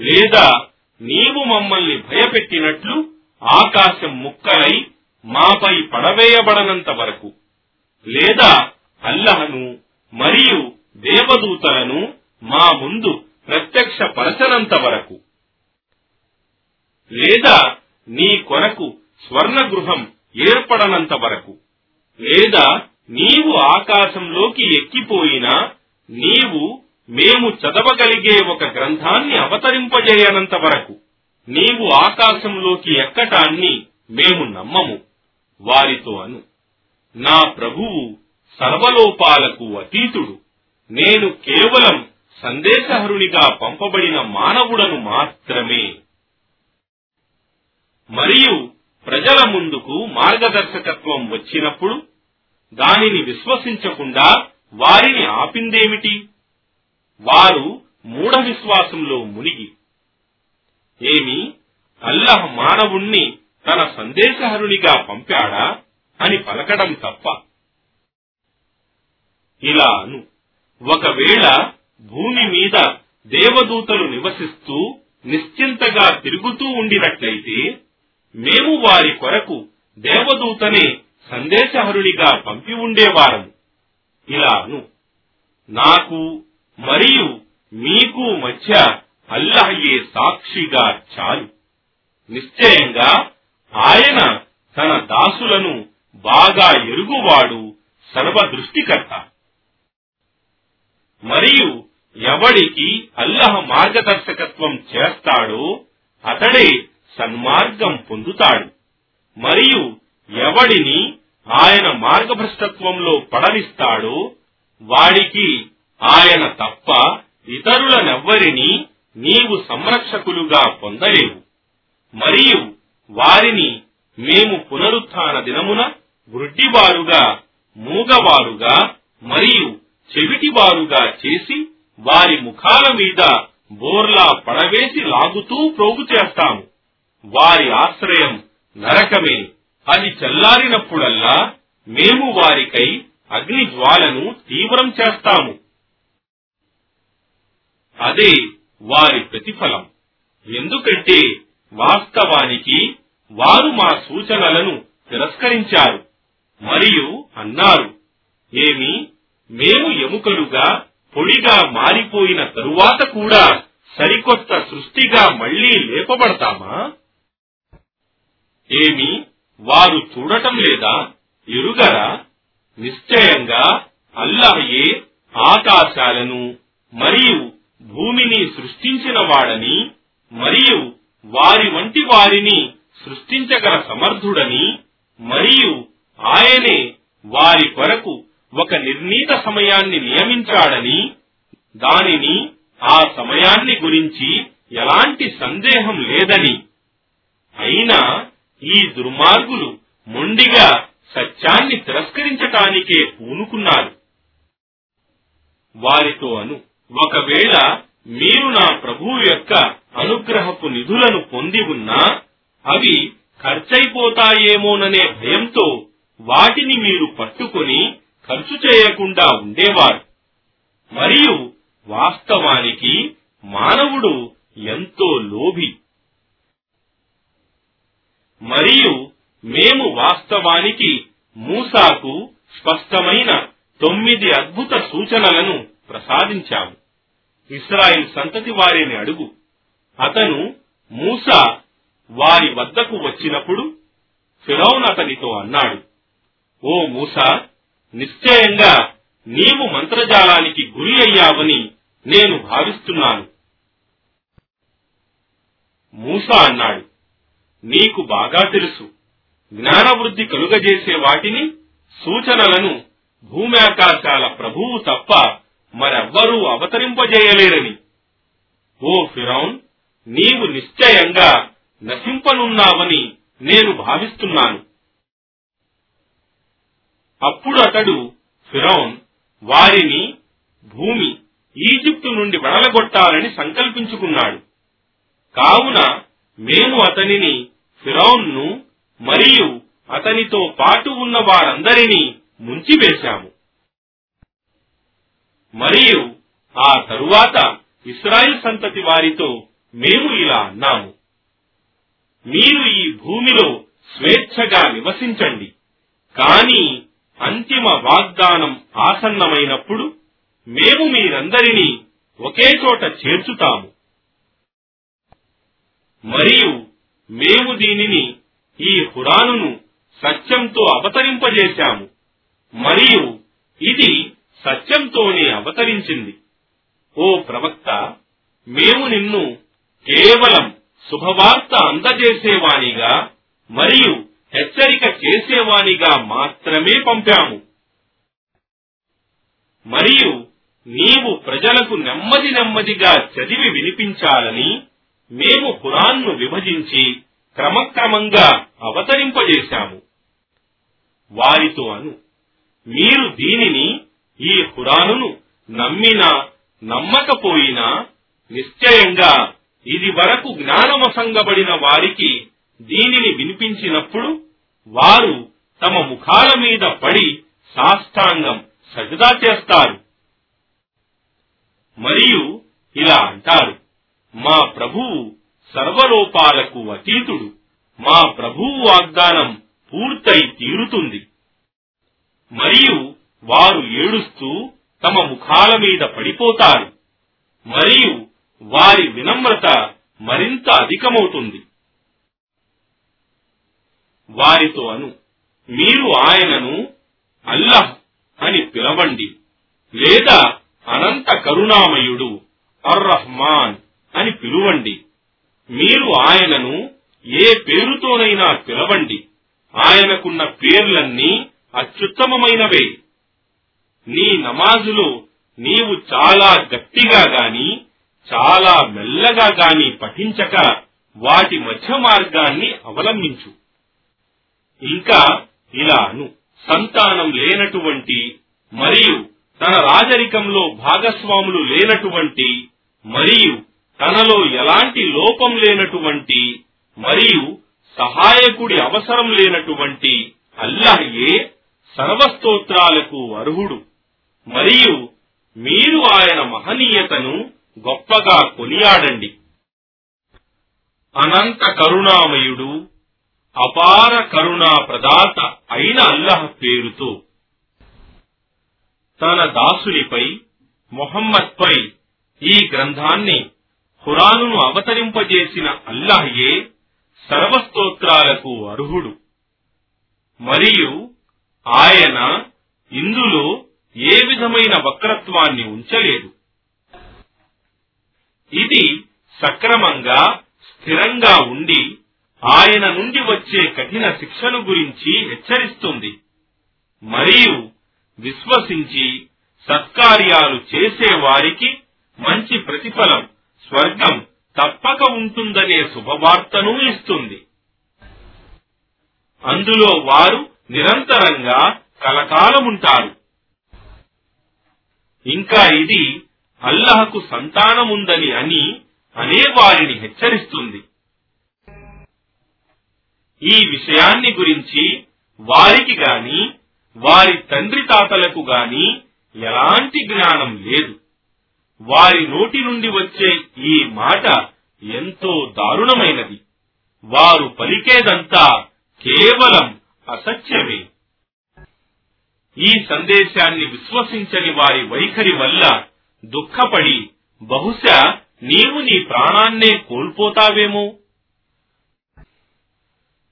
లేదా నీవు మమ్మల్ని భయపెట్టినట్లు ఆకాశం ముక్కలై మాపై పడవేయబడనంత వరకు. లేదా అల్లహను మరియు దేవదూతలను మా ముందు ప్రత్యక్ష పరచనంత వరకు. లేదా నీ కొరకు స్వర్ణ గృహం ఏర్పడనంత వరకు. లేదా నీవు ఆకాశంలోకి ఎక్కిపోయినా నీవు మేము చదవగలిగే ఒక గ్రంథాన్ని అవతరింపజేయనంత వరకు నీవు ఆకాశంలోకి ఎక్కటాన్ని మేము నమ్మము. వారితో అను నా ప్రభువు సర్వలోపాలకు అతీతుడు. నేను కేవలం సందేశహరునిగా పంపబడిన మానవుడను మాత్రమే. మరియు ప్రజల ముందుకు మార్గదర్శకత్వం వచ్చినప్పుడు దానిని విశ్వసించకుండా వారిని ఆపిందేమిటి? వారు మూఢ విశ్వాసంలో మునిగి ఏమి అల్లహ్ మానవుణ్ణి తన సందేశహరునిగా పంపాడా అని పలకడం తప్ప. ఇలా అను ఒకవేళ భూమి మీద దేవదూతలు నివసిస్తూ నిశ్చింతగా తిరుగుతూ ఉండినట్లయితే మేము వారి కొరకు దేవదూతనే సందేశహరునిగా పంపి ఉండేవారము. ఇలాను నాకు మరియు మీకు మధ్య అల్లహయే సాక్షిగా చాలు. నిశ్చయంగా ఆయన తన దాసులను బాగా ఎరుగువాడు సర్వదృష్టికర్త. మరియు ఎవడికి అల్లహ మార్గదర్శకత్వం చేస్తాడో అతడే సన్మార్గం పొందుతాడు. మరియు ఎవడిని ఆయన మార్గభ్రష్టత్వంలో పడనిస్తాడో వాడికి ఆయన తప్ప ఇతరులనెవ్వరినీ నీవు సంరక్షకులుగా పొందలేవు. మరియు వారిని మేము పునరుత్న దినమున వృడ్డివారుగా మూగవారుగా మరియు చెవిటివారుగా చేసి వారి ముఖాల మీద బోర్లా పడవేసి లాగుతూ ప్రోగు చేస్తాము. వారి ఆశ్రయం నరకమే. అది చల్లారినప్పుడల్లా మేము వారికై అగ్ని జ్వాలను తీవ్రం చేస్తాము. అదే వారి ప్రతిఫలం. ఎందుకంటే వాస్తవానికి వారు మా సూచనలను తిరస్కరించారు మరియు అన్నారు ఏమి? మేము ఎముకలుగా పొడిగా మారిపోయిన తరువాత కూడా సరికొత్త సృష్టిగా మళ్ళీ లేపబడతామా? ఏమి? వారు చూడటం లేదా? ఎరుగరా? నిశ్చయంగా అల్లహయే ఆకాశాలను మరియు భూమిని సృష్టించిన వాడని మరియు వారి వంటి వారిని సృష్టించగల సమర్థుడని మరియు ఆయనే వారి కొరకు ఒక నిర్ణీత సమయాన్ని నియమించాడని దానిని ఆ సమయాన్ని గురించి ఎలాంటి సందేహం లేదని. అయినా ఈ దుర్మార్గులు మొండిగా సత్యాన్ని తిరస్కరించటానికే పూనుకున్నారు. వారితో అను. ఒకవేళ మీరు నా ప్రభువు యొక్క అనుగ్రహపు నిధులను పొంది ఉన్నా అవి ఖర్చయిపోతాయేమోననే భయంతో వాటిని మీరు పట్టుకొని ఖర్చు చేయకుండా ఉండేవారు. మరియు వాస్తవానికి మానవుడు ఎంతో లోభి. మరియు మేము వాస్తవానికి మూసాకు స్పష్టమైన తొమ్మిది అద్భుత సూచనలను ప్రసాదించాము. ఇస్రాయిల్ సంతతి వారిని అడుగు. అతను మూస వారి వద్దకు వచ్చినప్పుడు ఫిరౌన్ అతనితో అన్నాడు ఓ మూస నిశ్చయంగా నీవు మంత్రజాలానికి గురి అయ్యావని నేను భావిస్తున్నాను. మూస అన్నాడు నీకు బాగా తెలుసు. జ్ఞానవృద్ధి కలుగజేసే వాటిని సూచనలను భూమి ఆకాశాల ప్రభువు తప్ప మరెవ్వరూ అవతరింపజేయలేరని. ఓ ఫిరౌన్ నీవు నిశ్చయంగా నశింపనున్నావని నేను భావిస్తున్నాను. అప్పుడు అతడు ఫిరౌన్ వారిని భూమి ఈజిప్టు నుండి వెడలగొట్టాలని సంకల్పించుకున్నాడు. కావున మేము అతనిని ఫిరౌన్ను మరియు అతనితో పాటు ఉన్న వారందరినీ ముంచివేశాము. మరియు ఆ తరువాత ఇస్రాయిల్ సంతతి వారితో మేము ఇలా అన్నాము. మీరు ఈ భూమిలో స్వేచ్ఛగా నివసించండి. కానీ అంతిమ వాగ్దానం ఆసన్నమైనప్పుడు మేము మీరందరినీ ఒకే చోట చేర్చుతాము. మరియు మేము దీనిని ఈ హురానును సత్యంతో అవతరింపజేశాము. మరియు ఇది సత్యంతోనే అవతరించింది. ఓ ప్రవక్త మేము నిన్ను కేవలం శుభవార్త అందజేసేవానిగా మరియు హెచ్చరిక చేసేవానిగా మాత్రమే పంపాము. మరియు నీవు ప్రజలకు నెమ్మది నెమ్మదిగా చదివి వినిపించాలని మేము ఖురాన్ను విభజించి క్రమక్రమంగా అవతరింపజేశాము. వారితో అను మీరు దీనిని ఈ ఖురానును నమ్మినా నమ్మకపోయినా నిశ్చయంగా ఇది వరకు జ్ఞానమసంగబడిన వారికి దీనిని వినిపించినప్పుడు వారు తమ ముఖాల మీద పడి సాష్టాంగం సజదా చేస్తారు. మరియు ఇలా అంటారు మా ప్రభువు సర్వలోపాలకు అతీతుడు. మా ప్రభువు వాగ్దానం పూర్తయి తీరుతుంది. మరియు వారు ఏడుస్తూ తమ ముఖాల మీద పడిపోతారు. మరియు వారి వినమ్రత మరింత అధికమవుతుంది. వారితో అను మీరు ఆయనను అల్లహ్ అని పిలవండి లేదా అనంత కరుణామయుడు అర్రహ్మాన్ అని పిలువండి. మీరు ఆయనను ఏ పేరుతోనైనా పిలవండి. ఆయనకున్న పేర్లన్నీ అత్యుత్తమమైనవే. నీ నమాజులో నీవు చాలా గట్టిగా గాని చాలా మెల్లగా గాని పఠించక వాటి మధ్య మార్గాన్ని అవలంబించు. ఇంకా ఇలా అను సంతానం లేనటువంటి మరియు తన రాజరికంలో భాగస్వాములు లేనటువంటి మరియు తనలో ఎలాంటి లోపం లేనటువంటి మరియు సహాయకుడి అవసరం లేనటువంటి అల్లహయే సర్వస్తోత్రాలకు అర్హుడు. మరియు మీరు ఆయన మహనీయతను గొప్పగా కొనియాడండి. అనంత కరుణామయుడు అపార కరుణా ప్రదాత అయిన అల్లహ పేరుతో తన దాసునిపై మొహమ్మద్పై ఈ గ్రంథాన్ని ఖురాను అవతరింపజేసిన అల్లాహయే సర్వస్తోత్రాలకు అర్హుడు. మరియు ఆయన ఇందులో ఏ విధమైన వక్రత్వాన్ని ఉంచలేదు. ఇది సక్రమంగా స్థిరంగా ఉండి ఆయన నుండి వచ్చే కఠిన శిక్షను గురించి హెచ్చరిస్తుంది. మరియు విశ్వసించి సత్కార్యాలు చేసేవారికి మంచి ప్రతిఫలం స్వర్గం తప్పక ఉంటుందనే శుభవార్తను ఇస్తుంది. అందులో వారు నిరంతరంగా కలకాలముంటారు. ఇంకా ఇది అల్లహకు సంతానముందని అని అనే వారిని హెచ్చరిస్తుంది. ఈ విషయాన్ని గురించి వారికి గాని వారి తండ్రి తాతలకు గాని ఎలాంటి జ్ఞానం లేదు. వారి నోటి నుండి వచ్చే ఈ మాట ఎంతో దారుణమైనది. వారు పలికేదంతా కేవలం అసత్యమే. ఈ సందేశాన్ని విశ్వసించని వారి వైఖరి వల్ల దుఃఖపడి బహుశా నీవు నీ ప్రాణాన్నే కోల్పోతావేమో.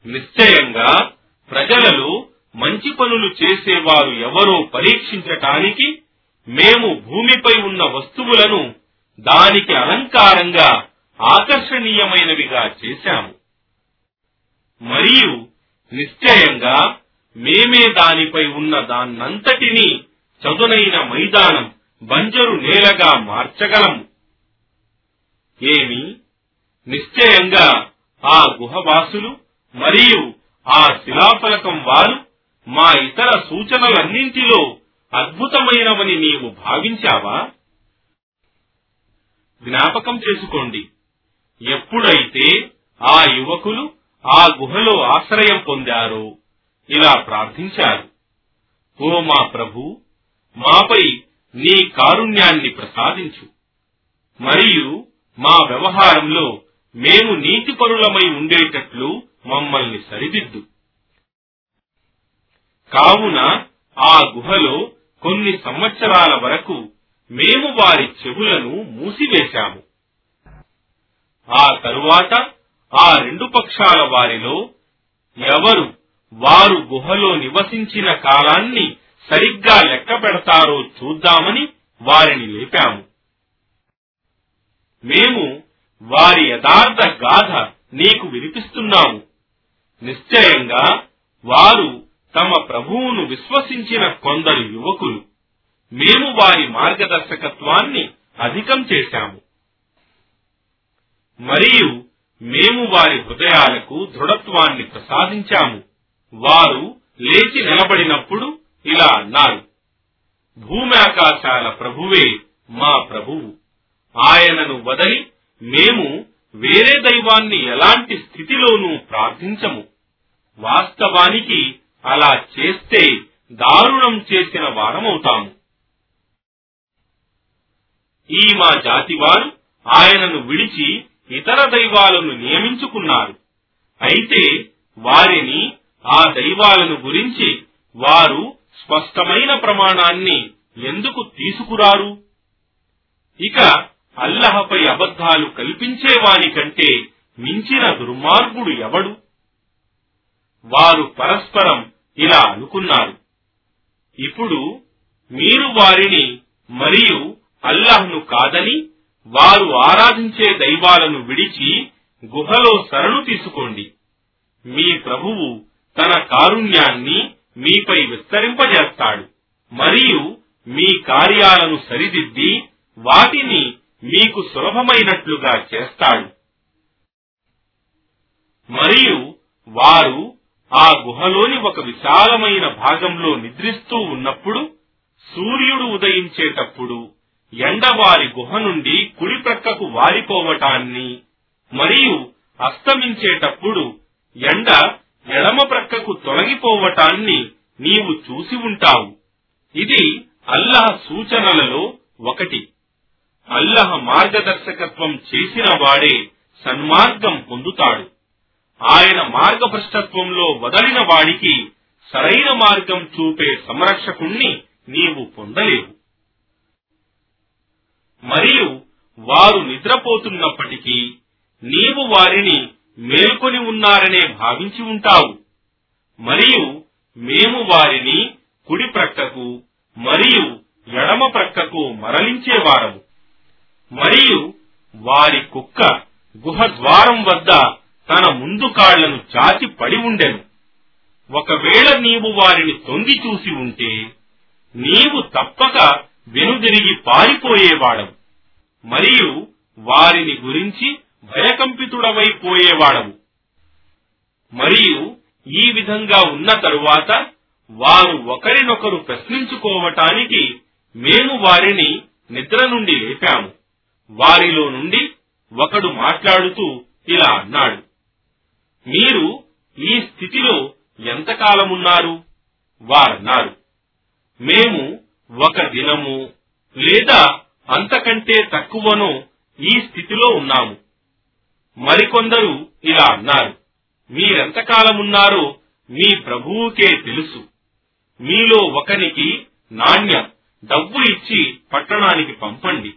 నిశ్చయంగా ప్రజలలో మంచి పనులు చేసేవారు ఎవరో పరీక్షించటానికి మేము భూమిపై ఉన్న వస్తువులను దానికి అలంకారంగా ఆకర్షణీయమైనవిగా చేశాము. మరియు నిశ్చయంగా మేమే దానిపై ఉన్న దాన్నంతటినీ చదునైన మైదానం బంజరు నేలగా మార్చగలము. ఏమి? నిశ్చయంగా ఆ గుహవాసులు మరియు ఆ శిలాఫలకం వారు మా ఇతర సూచనలన్నింటిలో అద్భుతమైనవని నీవు భావించావా? జ్ఞాపకం చేసుకోండి. ఎప్పుడైతే ఆ యువకులు ఆ గుహలో ఆశ్రయం పొందారో ఇలా ప్రార్థించారు. ఓ మా ప్రభు మాపై నీ కారుణ్యాన్ని ప్రసాదించు. మరియు మా వ్యవహారంలో మేము నీతిపరులమై ఉండేటట్లు మమ్మల్ని సరిదిద్దు. కావున ఆ గుహలో కొన్ని సంవత్సరాల వరకు మేము వారి చెవులను మూసివేశాము. ఆ తరువాత ఆ రెండు పక్షాల వారిలో ఎవరు వారు గుహలో నివసించిన కాలాన్ని సరిగ్గా లెక్క పెడతారో చూద్దామని వారిని లేపాము. మేము వారి యథార్థ గాథ నీకు వినిపిస్తున్నాము. నిశ్చయంగా వారు తమ ప్రభువును విశ్వసించిన కొందరు యువకులు. మేము వారి మార్గదర్శకత్వాన్ని అధికం చేశాము. మరియు మేము వారి హృదయాలకు దృఢత్వాన్ని ప్రసాదించాము. వారు లేచి నిలబడినప్పుడు ఇలా అన్నారు ఆకాశాల ప్రభువే మా ప్రభువు. ఆయనను వదలి మేము వేరే దైవాన్ని ఎలాంటి స్థితిలోనూ ప్రార్థించము. వాస్తవానికి అలా చేస్తే దారుణం చేసిన వారమవుతాము. ఈ మా జాతివారు ఆయనను విడిచి ఇతర దైవాలను నియమించుకున్నారు. అయితే వారిని ఆ దైవాలను గురించి వారు స్పష్టమైన ప్రమాణాన్ని ఎందుకు తీసుకురారు? ఇక అల్లహపై అబద్ధాలు కల్పించేవాని కంటే మించిన దుర్మార్గుడు ఎవడు? వారు పరస్పరం ఇలా అనుకున్నారు. ఇప్పుడు మీరు వారిని మరియు అల్లాహ్ను కాదని వారు ఆరాధించే దైవాలను విడిచి గుహలో శరణు తీసుకోండి. మీ ప్రభువు తన కారుణ్యాన్ని మీపై విస్తరింపజేస్తాడు. మరియు మీ కార్యాలను సరిదిద్ది వాటిని మీకు సులభమైనట్లుగా చేస్తాడు. మరియు వారు ఆ గుహలోని ఒక విశాలమైన భాగంలో నిద్రిస్తూ ఉన్నప్పుడు సూర్యుడు ఉదయించేటప్పుడు ఎండ వారి గుహ నుండి కుడి ప్రక్కకు వారిపోవటాన్ని మరియు అస్తమించేటప్పుడు ఎండ ఎడమ తొలగిపోవటాన్ని నీవు చూసి ఉంటావు. ఇది అల్లహ సూచనలలో ఒకటి. అల్లహ మార్గదర్శకత్వం చేసిన వాడే సన్మార్గం పొందుతాడు. ఆయన మార్గభ్రష్టత్వంలో వదలిన వాడికి సరైన మార్గం చూపే సంరక్షకుణ్ణి నీవు పొందలేవు. మరియు వారు నిద్రపోతున్నప్పటికీ నీవు వారిని మేల్కొని ఉన్నారనే భావించి ఉంటావు. మరియు మేము వారిని కుడి ప్రక్కకు మరియు ఎడమ ప్రక్కకు మరలించేవారము. మరియు వారి కుక్క గుహ ద్వారం వద్ద తన ముందు కాళ్ళను చాచి పడి ఉండెను. ఒకవేళ నీవు వారిని తొంగి చూసి ఉంటే నీవు తప్పక వెనుదిరిగి పారిపోయేవాడవు. మరియు వారిని గురించి భయకంపితుడవైపోయేవాడవు మరియు ఈ విధంగా ఉన్న తరువాత వారు ఒకరినొకరు ప్రశ్నించుకోవటానికి మేము వారిని నిద్ర నుండి లేపాము. వారిలో నుండి ఒకడు మాట్లాడుతూ ఇలా అన్నాడు మీరు ఈ స్థితిలో ఎంతకాలమున్నారు? వారన్నారు మేము ఒక దినము లేదా అంతకంటే తక్కువనో ఈ స్థితిలో ఉన్నాము. మరికొందరు ఇలా అన్నారు మీరెంతకాలమున్నారో మీ ప్రభువుకే తెలుసు. మీలో ఒకనికి నాణ్య డబ్బు ఇచ్చి పట్టణానికి పంపండి.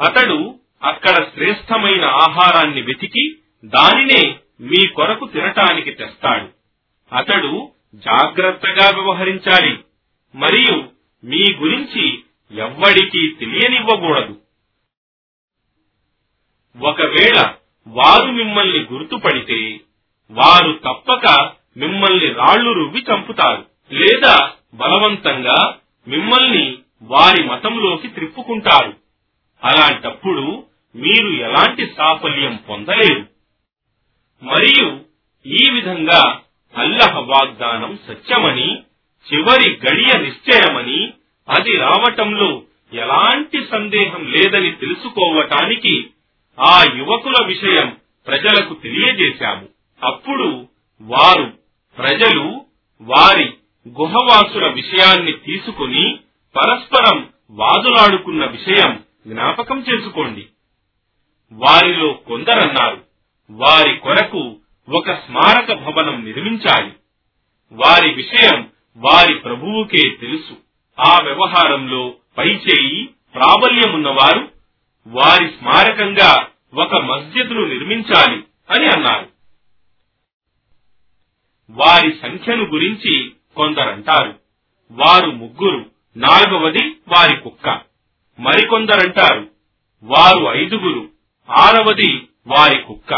అతడు అక్కడ శ్రేష్టమైన ఆహారాన్ని వెతికి దానినే మీ కొరకు తినటానికి తెస్తాడు. అతడు జాగ్రత్తగా వ్యవహరించాలి. మరియు మీ గురించి ఎవ్వడికి తెలియనివ్వకూడదు. ఒకవేళ వారు మిమ్మల్ని గుర్తుపడితే వారు తప్పక మిమ్మల్ని రాళ్ళు రువ్వి చంపుతారు లేదా బలవంతంగా మిమ్మల్ని వారి మతంలోకి త్రిప్పుకుంటారు. అలాంటప్పుడు మీరు ఎలాంటి సాఫల్యం పొందలేరు. మరియు ఈ విధంగా అల్లహ వాగ్దానం సత్యమని చివరి గడియ నిశ్చయమని అది రావటంలో ఎలాంటి సందేహం లేదని తెలుసుకోవటానికి ఆ యువకుల విషయం ప్రజలకు తెలియజేశాము. అప్పుడు వారు ప్రజలు వారి గుహవాసుల విషయాన్ని తీసుకుని పరస్పరం వాదులాడుకున్న విషయం జ్ఞాపకం చేసుకోండి. వారిలో కొందరన్నారు వారి కొరకు ఒక స్మారక భవనం నిర్మించాలి. వారి విషయం వారి ప్రభువుకే తెలుసు. ఆ వ్యవహారంలో పైచేయి ప్రాబల్యమున్నవారు వారి స్మారకంగా ఒక మస్జిద్ను నిర్మించాలి అని అన్నారు. వారి సంఖ్యను గురించి కొందరంటారు. వారు ముగ్గురు నాలుగవది వారి కుక్క. మరికొందరంటారు వారు ఐదుగురు ఆరవది వారి కుక్క.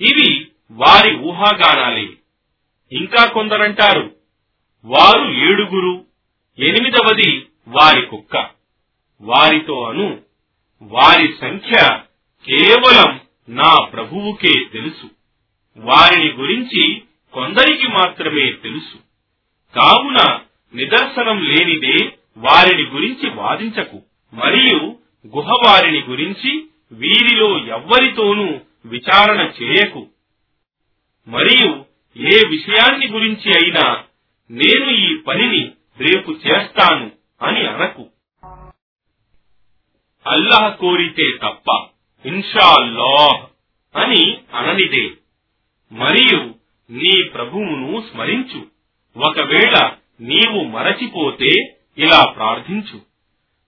ఇవి వారి ఊహాగానాలే. ఇంకా కొందరంటారు వారు ఏడుగురు ఎనిమిదవది వారి కుక్క. వారితో అను వారి సంఖ్య కేవలం నా ప్రభువుకే తెలుసు. వారిని గురించి కొందరికి మాత్రమే తెలుసు. కావున నిదర్శనం లేనిదే వారిని గురించి వాదించకు. మరియు గుహ వారిని గురించి వీరిలో ఎవ్వరితోనూ విచారణ చేయకు. మరియు ఏ విషయాన్ని గురించి అయినా నేను ఈ పనిని రేపు చేస్తాను అని అనకు. అల్లాహ్ కోరితే తప్ప ఇన్షాల్లాహ్ అని అననిదే. మరియు నీ ప్రభువును స్మరించు. ఒకవేళ నీవు మరచిపోతే ఇలా ప్రార్థించు.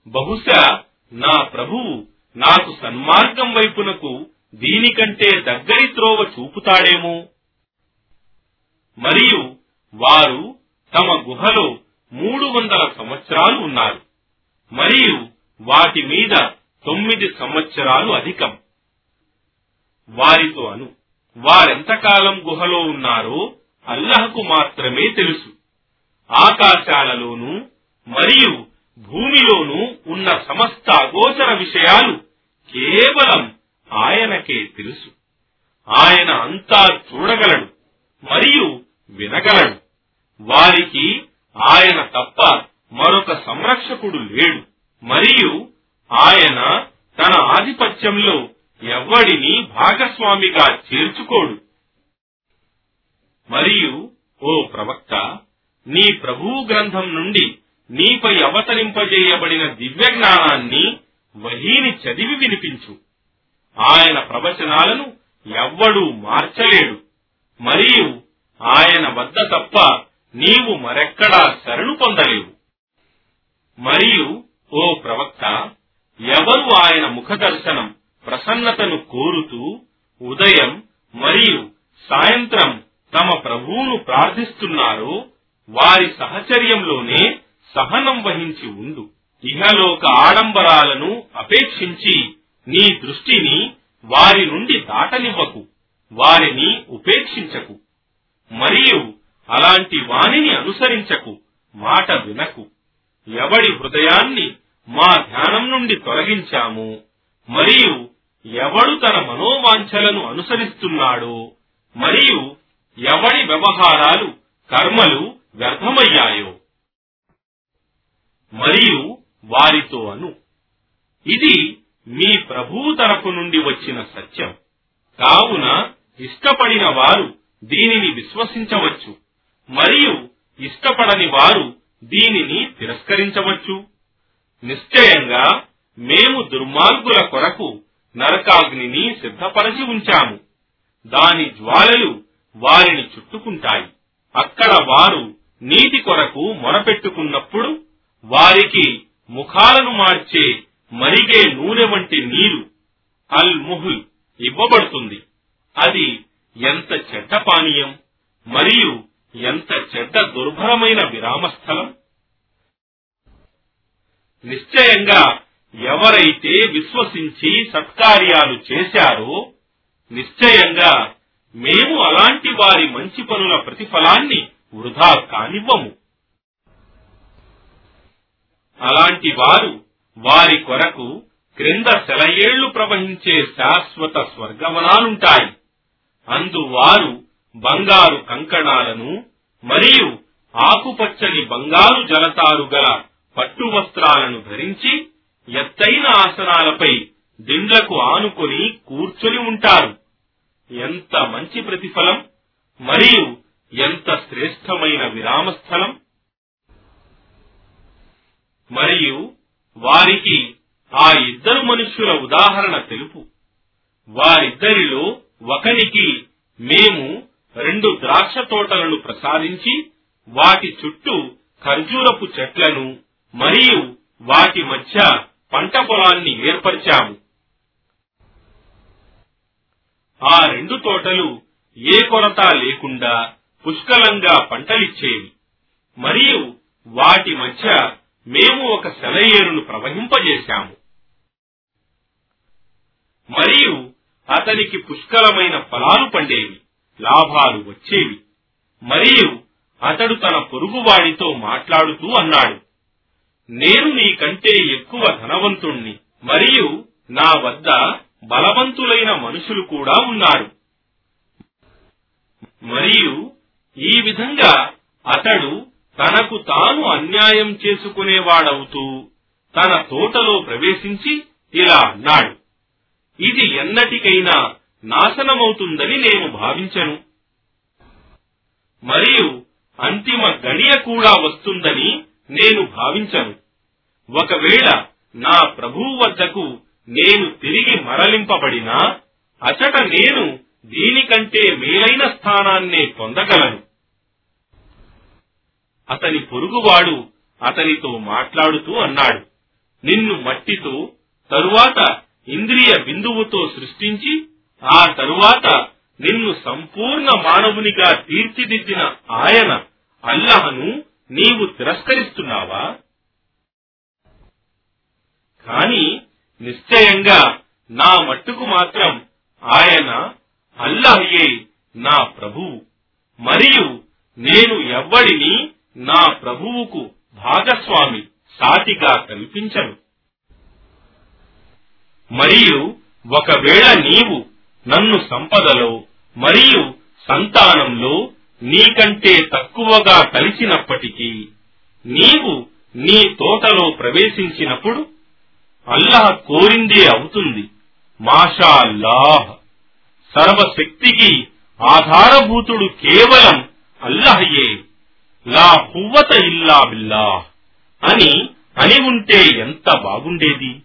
బహుశా నా ప్రభువు నాకు సన్మార్గం వైపునకు దీనికంటే దగ్గరి త్రోవ చూపుతాడేమో. మరియు వారు తమ గుహలో మూడు వందల సంవత్సరాలు ఉన్నారు. మరియు వాటి మీద తొమ్మిది సంవత్సరాలు అధికం. వారితో అను వారెంతకాలం గుహలో ఉన్నారో అల్లహకు మాత్రమే తెలుసు. ఆకాశాలలోనూ మరియు భూమిలోనూ ఉన్న సమస్త అగోచర విషయాలు కేవలం ఆయనకే తెలుసు. ఆయన అంతా చూడగలడు మరియు వినగలడు. వారికి ఆయన తప్ప మరొక సంరక్షకుడు లేడు. మరియు ఆయన తన ఆధిపత్యంలో ఎవ్వడిని భాగస్వామిగా చేర్చుకోడు. మరియు ఓ ప్రవక్త నీ ప్రభువు గ్రంథం నుండి నీపై అవతరింపజేయబడిన దివ్య జ్ఞానాన్ని వహీని చదివి వినిపించు. ఆయన ప్రవచనాలను ఎవ్వడూ మార్చలేడు. మరియు ఆయన వద్ద తప్ప నీవు మరెక్కడా శరణు పొందలేవు. మరియు ఓ ప్రవక్త ఎవరు ఆయన ముఖదర్శనం ప్రసన్నతను కోరుతూ ఉదయం మరియు సాయంత్రం తమ ప్రభువును ప్రార్థిస్తున్నారో వారి సహచర్యంలోనే సహనం వహించి ఉండు. ఇహలోక ఆడంబరాలను అపేక్షించి నీ దృష్టిని వారి నుండి దాటనివ్వకు వారిని ఉపేక్షించకు మరియు అలాంటి వానిని అనుసరించకు మాట వినకు. ఎవడి హృదయాన్ని మా ధ్యానం నుండి తొలగించాము? మరియు ఎవడు తన మనోవాంఛలను అనుసరిస్తున్నాడో? మరియు ఎవడి వ్యవహారాలు కర్మలు వ్యర్థమయ్యాయో? మరియు వారితో అను. ఇది మీ ప్రభువు తరపు నుండి వచ్చిన సత్యం. కావున ఇష్టపడిన వారు దీనిని విశ్వసించవచ్చు. మరియు ఇష్టపడని వారు దీనిని తిరస్కరించవచ్చు. నిశ్చయంగా మేము దుర్మార్గుల కొరకు నరకాగ్నిని సిద్ధపరచి ఉంచాము. దాని జ్వాలలు వారిని చుట్టుకుంటాయి. అక్కడ వారు నీతి కొరకు మొరపెట్టుకున్నప్పుడు వారికి ముఖాలను మార్చే మరిగే నూనె వంటి నీరు అల్ ముహుల్ ఇవ్వబడుతుంది. అది ఎంత చెడ్డ పానీయం మరియు ఎంత చెడ్డ దుర్భరమైన విరామస్థలం? నిశ్చయంగా ఎవరైతే విశ్వసించి సత్కార్యాలు చేశారో నిశ్చయంగా మేము అలాంటి వారి మంచి పనుల ప్రతిఫలాన్ని వృధా కానివ్వము. అలాంటి వారు వారి కొరకు క్రింద సెలయేళ్ళు ప్రవహించే శాశ్వత స్వర్గవనాలుంటాయి. అందు వారు బంగారు కంకణాలను మరియు ఆకుపచ్చని బంగారు జలతారు గల పట్టు వస్త్రాలను ధరించి ఎత్తైన ఆసనాలపై దిండ్లకు ఆనుకొని కూర్చొని ఉంటారు. ఎంత మంచి ప్రతిఫలం మరియు ఎంత శ్రేష్టమైన విరామస్థలం. మరియు వారికి ఆ ఇద్దరు మనుష్యుల ఉదాహరణ తెలుపు. వారిద్దరిలో ఒకనికి మేము రెండు ద్రాక్ష తోటలను ప్రసాదించి వాటి చుట్టూ ఖర్జూరపు చెట్లను మరియు వాటి మధ్య పంట పొలాన్ని ఏర్పరిచాము. ఆ రెండు తోటలు ఏ కొరత లేకుండా పుష్కలంగా పంటలిచ్చేవి. మరియు వాటి మధ్య మేము ఒక సెలయేరును ప్రవహింపజేశాము. మరియు అతనికి పుష్కలమైన ఫలాలు పండేవి. లాభాలు వచ్చేవి. మరియు అతడు తన పొరుగువాడితో మాట్లాడుతూ అన్నాడు నేను నీకంటే ఎక్కువ ధనవంతుణ్ణి మరియు నా వద్ద బలవంతులైన మనుషులు కూడా ఉన్నారు. మరియు ఈ విధంగా అతడు తనకు తాను అన్యాయం చేసుకునేవాడవుతూ తన తోటలో ప్రవేశించి ఇలా అన్నాడు ఇది ఎన్నటికైనా నాశనమవుతుందని నేను భావించను. మరియు అంతిమ గడియ కూడా వస్తుందని నేను భావించను. ఒకవేళ నా ప్రభువు వద్దకు నేను తిరిగి మరలింపబడినా అచట నేను దీనికంటే మేలైన స్థానాన్నే పొందగలను. అతని పొరుగువాడు అతనితో మాట్లాడుతూ అన్నాడు నిన్ను మట్టితో తరువాత ఇంద్రియ బిందువుతో సృష్టించి ఆ తరువాత నిన్ను సంపూర్ణ మానవునిగా తీర్చిదిద్దిన ఆయన అల్లహను నీవు తిరస్కరిస్తున్నావా? కాని నిశ్చయంగా నా మట్టుకు మాత్రం ఆయన అల్లహయే నా ప్రభువు. మరియు నేను ఎవ్వడిని నా ప్రభువుకు భాగస్వామి సాటిగా కల్పించను. మరియు ఒకవేళ నీవు నన్ను సంపదలో మరియు సంతానంలో నీకంటే తక్కువగా కలిసినప్పటికీ నీవు నీ తోటలో ప్రవేశించినప్పుడు అల్లాహ్ కోరిందే అవుతుంది. మాషాల్లాహ్. సర్వశక్తికి ఆధారభూతుడు కేవలం అల్లహయే. లా హువ్వత ఇల్లా బిల్లాహ్. అని అని ఉంటే ఎంత బాగుండేది?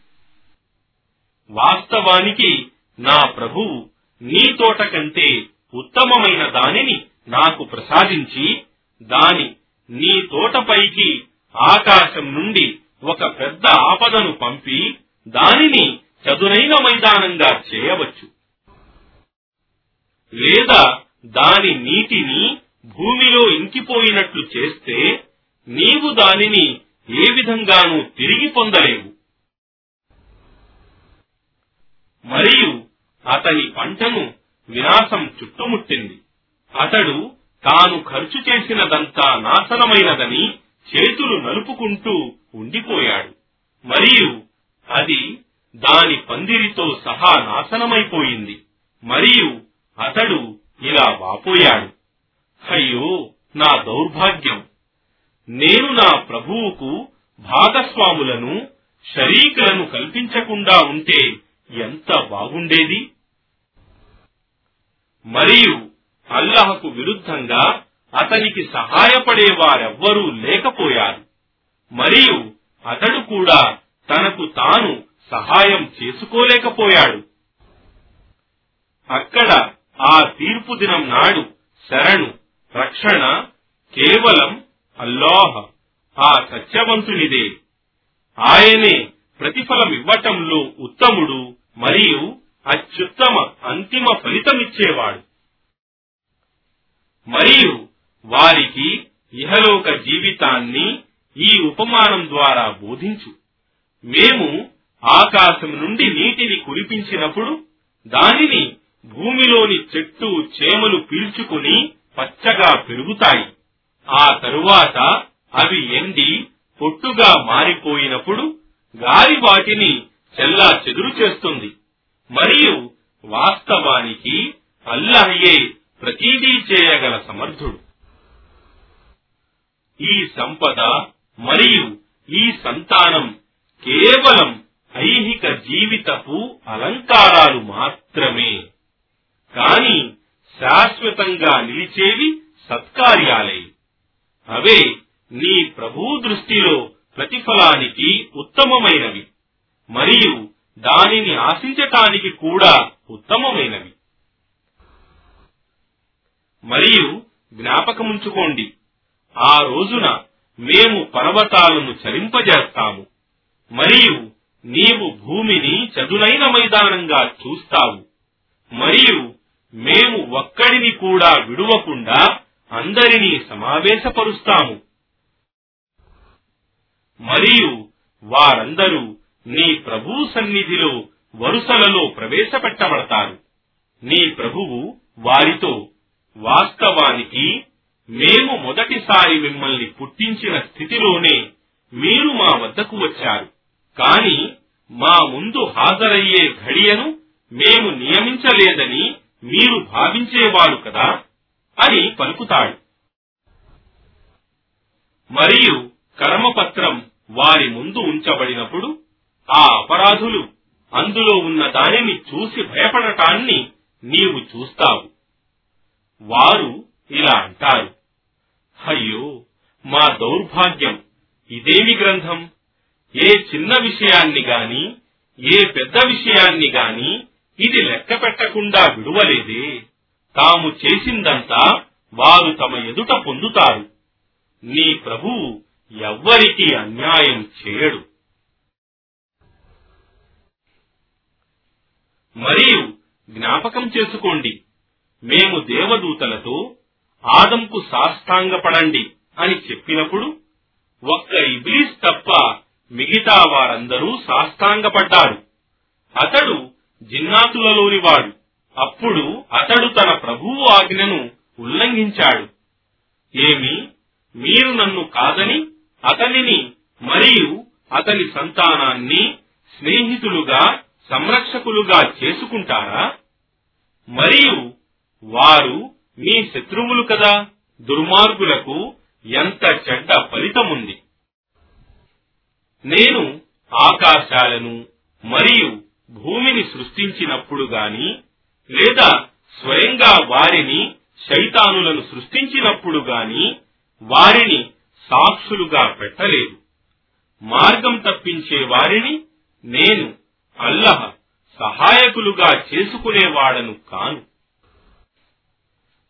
వాస్తవానికి నా ప్రభువు నీ తోట కంటే ఉత్తమమైన దానిని నాకు ప్రసాదించి దాని నీ తోటపైకి ఆకాశం నుండి ఒక పెద్ద ఆపదను పంపి దానిని చదునైన మైదానంగా చేయవచ్చు. లేదా దాని నీటిని భూమిలో ఇంకిపోయినట్లు చేస్తే నీవు దానిని ఏ విధంగానూ తిరిగి పొందలేవు. మరియు అతని పంటను వినాశం చుట్టుముట్టింది. అతడు తాను ఖర్చు చేసినదంతా నాశనమైనదని చేతులు నలుపుకుంటూ ఉండిపోయాడు. మరియు అది దాని పందిరితో సహా నాశనమైపోయింది. మరియు అతడు ఇలా వాపోయాడు. అయ్యో నా దౌర్భాగ్యం. నేను నా ప్రభువుకు భాగస్వాములను షరీకులను కల్పించకుండా ఉంటే ఎంత బాగుండేది? మరియు అల్లాహకు విరుద్ధంగా అతనికి సహాయపడే వారెవ్వరూ లేకపోయారు. మరియు అతడు కూడా తనకు తాను సహాయం చేసుకోలేకపోయాడు. అక్కడ ఆ తీర్పు దినం నాడు శరణు రక్షణ కేవలం అల్లాహ్ ఆ సత్యవంతునిదే. ఆయనే ప్రతిఫలమివ్వటంలో ఉత్తముడు మరియు అత్యుత్తమ అంతిమ ఫలితమిచ్చేవాడు మరియు వారికి ఇహలోక జీవితాన్ని ఈ ఉపమానం ద్వారా బోధించు. మేము ఆకాశం నుండి నీటిని కురిపించినప్పుడు దానిని భూమిలోని చెట్టు చేమలు పీల్చుకుని పచ్చగా పెరుగుతాయి. ఆ తరువాత అవి ఎండి పొట్టుగా మారిపోయినప్పుడు గాలి వాటిని చెల్లా చెదురు చేస్తుంది. మరియు వాస్తవానికి అల్లహయే ప్రతీదీ చేయగల సమర్థుడు. ఈ సంపద మరియు ఈ సంతానం కేవలం ఐహిక జీవితపు అలంకారాలు మాత్రమే. కాని శాశ్వతంగా నిలిచేవి సత్కార్యాలే. అవే నీ ప్రభు దృష్టిలో ప్రతిఫలానికి ఉత్తమమైనవి. మరియు దానిని ఆశించటానికి కూడా ఉత్తమమైనవి. మరియు జ్ఞాపకముంచుకోండి ఆ రోజున మేము పర్వతాలను చలింపజేస్తాము మరియు నీవు భూమిని చదునైన మైదానంగా చూస్తావు మరియు మేము ఒక్కడిని కూడా విడువకుండా అందరినీ సమావేశపరుస్తాము. మరియు వారందరూ నీ ప్రభు సన్నిధిలో వరుసలలో ప్రవేశపెట్టబడతారు. నీ ప్రభువు వారితో వాస్తవానికి మేము మొదటిసారి మిమ్మల్ని పుట్టించిన స్థితిలోనే మీరు మా వద్దకు వచ్చారు. కాని మా ముందు హాజరయ్యే ఘడియను మేము నియమించలేదని మీరు భావించేవారు కదా అని పలుకుతాడు. మరియు కర్మపత్రం వారి ముందు ఉంచబడినప్పుడు ఆ అపరాధులు అందులో ఉన్న దానిని చూసి భయపడటాన్ని నీవు చూస్తావు. వారు ఇలా అంటారు. అయ్యో మా దౌర్భాగ్యం. ఇదేమి గ్రంథం? ఏ చిన్న విషయాన్ని గాని ఏ పెద్ద విషయాన్ని గాని ఇది లెక్క పెట్టకుండా విడువలేదే. తాము చేసిందంతా వారు తమ ఎదుట పొందుతారు. నీ ప్రభువు ఎవ్వరికీ అన్యాయం చేయడు. మరియు జ్ఞాపకం చేసుకోండి. మేము దేవదూతలతో ఆదంకు సాష్టాంగపడండి అని చెప్పినప్పుడు ఒక్క ఇబ్లీస్ తప్ప మిగతా వారందరూ సాష్టాంగపడ్డారు. అతడు జిన్నాతులలోని వాడు. అప్పుడు అతడు తన ప్రభువు ఆజ్ఞను ఉల్లంఘించాడు. ఏమి? మీరు నన్ను కాదని అతనిని మరియు అతని సంతానాన్ని స్నేహితులుగా సంరక్షకులుగా చేసుకుంటారా? మరియు వారు మీ శత్రువులు కదా దుర్మార్గులకు ఎంత చెడ్డ ఫలితముంది? నేను ఆకాశాలను మరియు భూమిని సృష్టించినప్పుడు గాని లేదా స్వయంగా వారిని శైతానులను సృష్టించినప్పుడు గాని వారిని సాక్షులుగా పెట్టలేదు. మార్గం తప్పించే వారిని నేను అల్లహ సహాయకులుగా చేసుకునేవాడను కాను.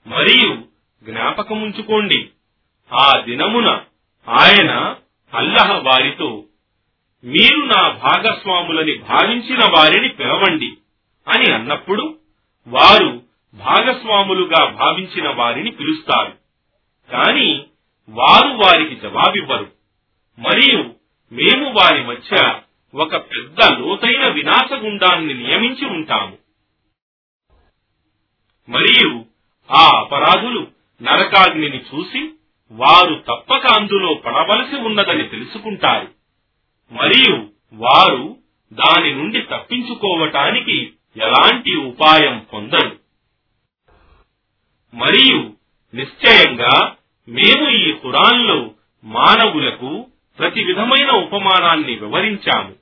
మరియు జ్ఞాపకముంచుకోండి ఆ దినమున ఆయన అల్లహ వారితో మీరు నా భాగస్వాములని భావించిన వారిని పిలవండి అని అన్నప్పుడు వారు భాగస్వాములుగా భావించిన వారిని పిలుస్తారు. కాని వారు వారికి జవాబివ్వరు. మరియు మేము వారి మధ్య ఒక పెద్ద లోతైన వినాశగుండాన్ని నియమించి ఉంటాము. మరియు ఆ అపరాధులు నరకాగ్నిని చూసి వారు తప్పక అందులో పడవలసి ఉన్నదని తెలుసుకుంటారు. మరియు వారు దాని నుండి తప్పించుకోవటానికి ఎలాంటి ఉపాయం పొందరు. మరియు నిశ్చయంగా మేము ఈ ఖురాన్లో మానవులకు ప్రతి విధమైన ఉపమానాన్ని వివరించాము.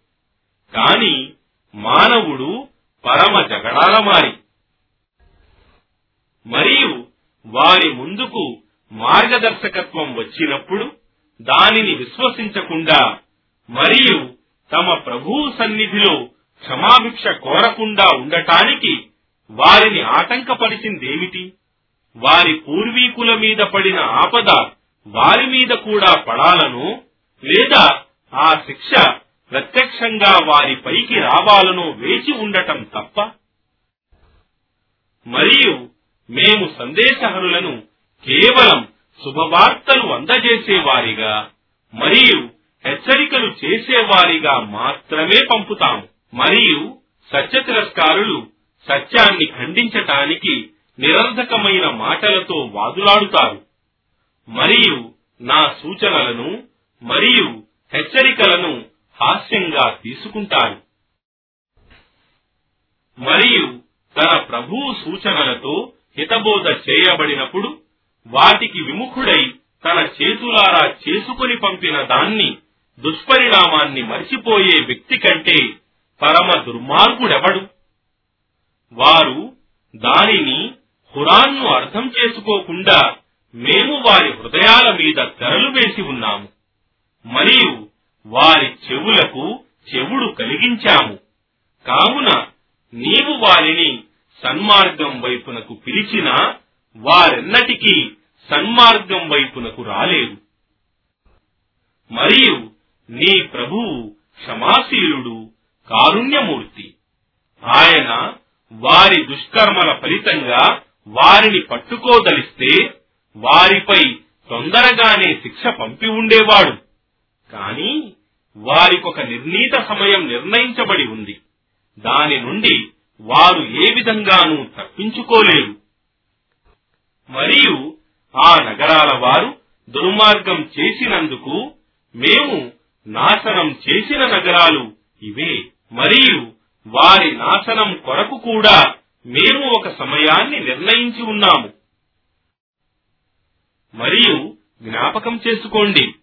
కాని మానవుడు పరమ జగడాలమారి మరియు వారి ముందుకు మార్గదర్శకత్వం వచ్చినప్పుడు దానిని విశ్వసించకుండా మరియు తమ ప్రభువు సన్నిధిలో క్షమాభిక్ష కోరకుండా ఉండటానికి వారిని ఆటంకపరిచిందేమిటి? వారి పూర్వీకుల మీద పడిన ఆపద వారి మీద కూడా పడాలను? లేదా ఆ శిక్ష ప్రత్యక్షంగా వారి పైకి రావాలనో వేచి ఉండటం తప్ప మరియు మేము సందేశహరులను కేవలం శుభవార్తలు అందజేసేవారిగా మరియు హెచ్చరికలు చేసేవారిగా మాత్రమే పంపుతాము. మరియు సత్య తిరస్కారులు సత్యాన్ని ఖండించటానికి నిరర్ధకమైన మాటలతో వాదులాడుతారు. మరియు నా సూచనలను మరియు హెచ్చరికలను హాస్యంగా తీసుకుంటారు. మరియు తన ప్రభువు సూచనలతో హితబోధ చేయబడినప్పుడు వాటికి విముఖుడై తన చేతులారా చేసుకుని పంపిన దాన్ని దుష్పరిణామాన్ని మరిచిపోయే వ్యక్తి కంటే పరమ దుర్మార్గుడెవడు? వారు దానిని హురాన్ను అర్థం చేసుకోకుండా మేము వారి హృదయాల మీద తెరలు వేసి ఉన్నాము. మరియు వారి చెవులకు చెవుడు కలిగించాము. కావున నీవు వారిని సన్మార్గం వైపునకు పిలిచినా వారెన్నటికీ సన్మార్గం వైపునకు రాలేదు. మరియు నీ ప్రభువు క్షమాశీలుడు కారుణ్యమూర్తి. ఆయన వారి దుష్కర్మల ఫలితంగా వారిని పట్టుకోదలిస్తే వారిపై తొందరగానే శిక్ష పంపి ఉండేవాడు. కాని వారికొక నిర్ణీత సమయం నిర్ణయించబడి ఉంది. దాని నుండి వారు ఏ విధంగానూ తప్పించుకోలేరు. మరియు ఆ నగరాల వారు దుర్మార్గం చేసినందుకు మేము నాశనం చేసిన నగరాలు ఇవే. మరియు వారి నాశనం కొరకు కూడా మేము ఒక సమయాన్ని నిర్ణయించి ఉన్నాము. మరియు జ్ఞాపకం చేసుకోండి.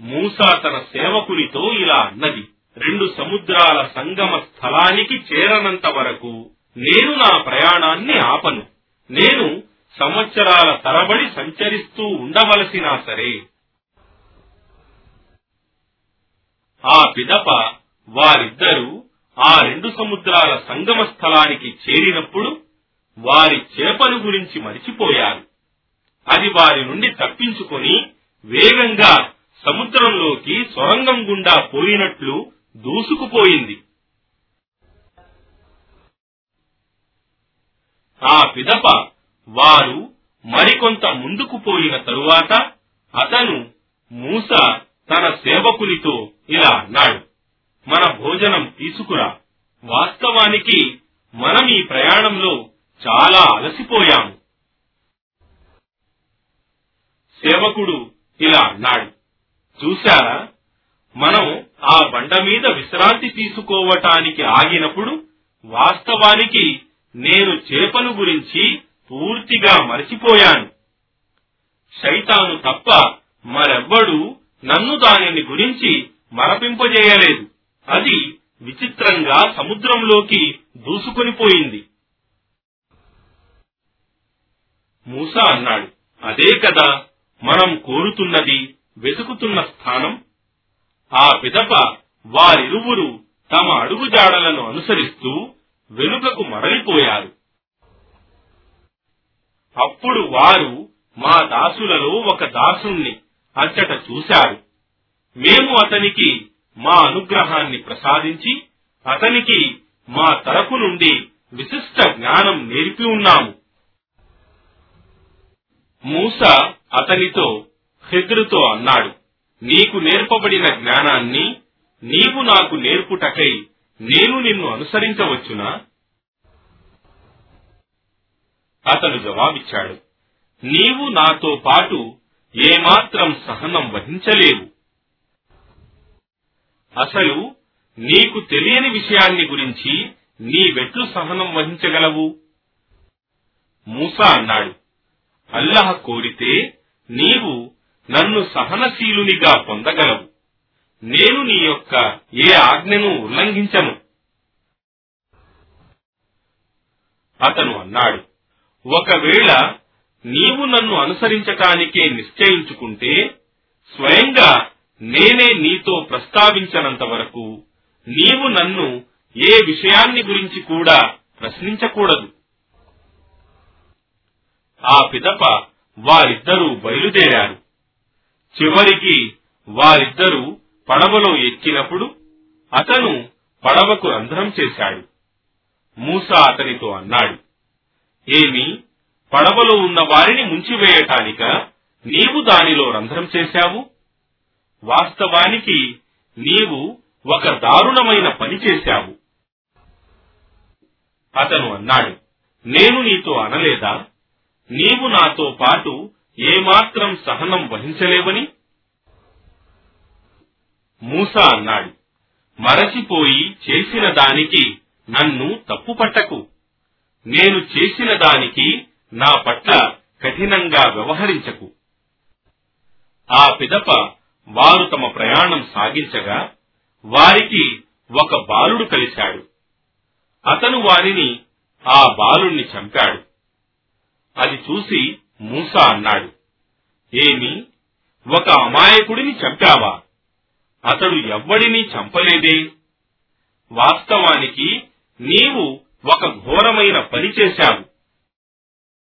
మూసా తన సేవకునితో ఇలా అన్నది. రెండు సముద్రాల సంగమ స్థలానికి చేరనంత వరకు నేను నా ప్రయాణాన్ని ఆపను. నేను సంవత్సరాల తరబడి సంచరిస్తూ ఉండవలసినా సరే. ఆ పిదప వారిద్దరూ ఆ రెండు సముద్రాల సంగమ స్థలానికి చేరినప్పుడు వారి చేపను గురించి మరిచిపోయారు. అది వారి నుండి తప్పించుకొని వేగంగా సముద్రంలోకి సొరంగం గుండా పోయినట్లు దూసుకుపోయింది. ఆ పిదప వారు మరికొంత ముందుకు పోయిన తరువాత అతను మూస తన సేవకునితో ఇలా అన్నాడు మన భోజనం తీసుకురా. వాస్తవానికి మనం ఈ ప్రయాణంలో చాలా అలసిపోయాము. సేవకుడు ఇలా అన్నాడు చూశారా? మనం ఆ బండ మీద విశ్రాంతి తీసుకోవటానికి ఆగినప్పుడు వాస్తవానికి నేను చేపను గురించి పూర్తిగా మరచిపోయాను. శైతాను తప్ప మరెవ్వడు నన్ను దానిని గురించి మరపింపజేయలేదు. అది విచిత్రంగా సముద్రంలోకి దూసుకొనిపోయింది మూసా అన్నాడు అదే కదా మనం కోరుతున్నది వెతుకుతున్న స్థానం ఆ పిదప వారిరువురు తమ అడుగుజాడలను అనుసరిస్తూ వెనుకకు మరలిపోయారు. అప్పుడు వారు మా దాసులలో ఒక దాసుణ్ణి అచ్చట చూశారు. మేము అతనికి మా అనుగ్రహాన్ని ప్రసాదించి అతనికి మా తరపు నుండి విశిష్ట జ్ఞానం నేర్పి ఉన్నాము. మూస అతనితో హెద్రుతో అన్నాడు. నీకు నేర్పబడిన జ్ఞానాన్ని నీవు నాకు నేర్పుటకై నేను నిన్ను అనుసరించవచ్చునా? అతను జవాబిచ్చాడు. నీవు నాతో పాటు ఏమాత్రం సహనం వహించలేవు. అసలు నీకు తెలియని విషయాన్ని గురించి నీవెట్లు సహనం వహించగలవు? మూసా అన్నాడు. అల్లహ కోరితే నీవు నన్ను సహనశీలునిగా పొందగలవు. నేను నీ యొక్క ఏ ఆజ్ఞను ఉల్లంఘించను. అతను అన్నాడు ఒకవేళ నీవు నన్ను అనుసరించటానికే నిశ్చయించుకుంటే స్వయంగా నేనే నీతో ప్రస్తావించనంత వరకు నీవు నన్ను ఏ విషయాన్ని గురించి కూడా ప్రశ్నించకూడదు. ఆ పిదప వారిద్దరూ బయలుదేరారు. చివరికి వారిద్దరూ పడవలో ఎక్కినప్పుడు అతను పడవకు రంధ్రం చేశాడు. మూసా అతనితో అన్నాడు ఏమి పడవలో ఉన్న వారిని ముంచివేయటానిక నీవు దానిలో రంధ్రం చేశావు? వాస్తవానికి నీవు ఒక దారుణమైన పని చేశావు. అతను అన్నాడు నేను నీతో అనలేదా? నీవు నాతో పాటు ఏమాత్రం సహనం వహించలేవని? మూసా అన్నాడు. మరచిపోయి చేసిన దానికి నన్ను తప్పుపట్టకు. నేను చేసిన దానికి నా పట్ల కఠినంగా వ్యవహరించకు. ఆ పిదప వారు తమ ప్రయాణం సాగించగా వారికి ఒక బాలుడు కలిశాడు. అతను వారిని ఆ బాలుణ్ణి చంపాడు. అది చూసి మూసా అన్నాడు. ఏమి? ఒక అమాయకుడిని చంపావా? అతడు ఎవ్వడిని చంపలేదే. వాస్తవానికి నీవు ఒక ఘోరమైన పని చేశావు.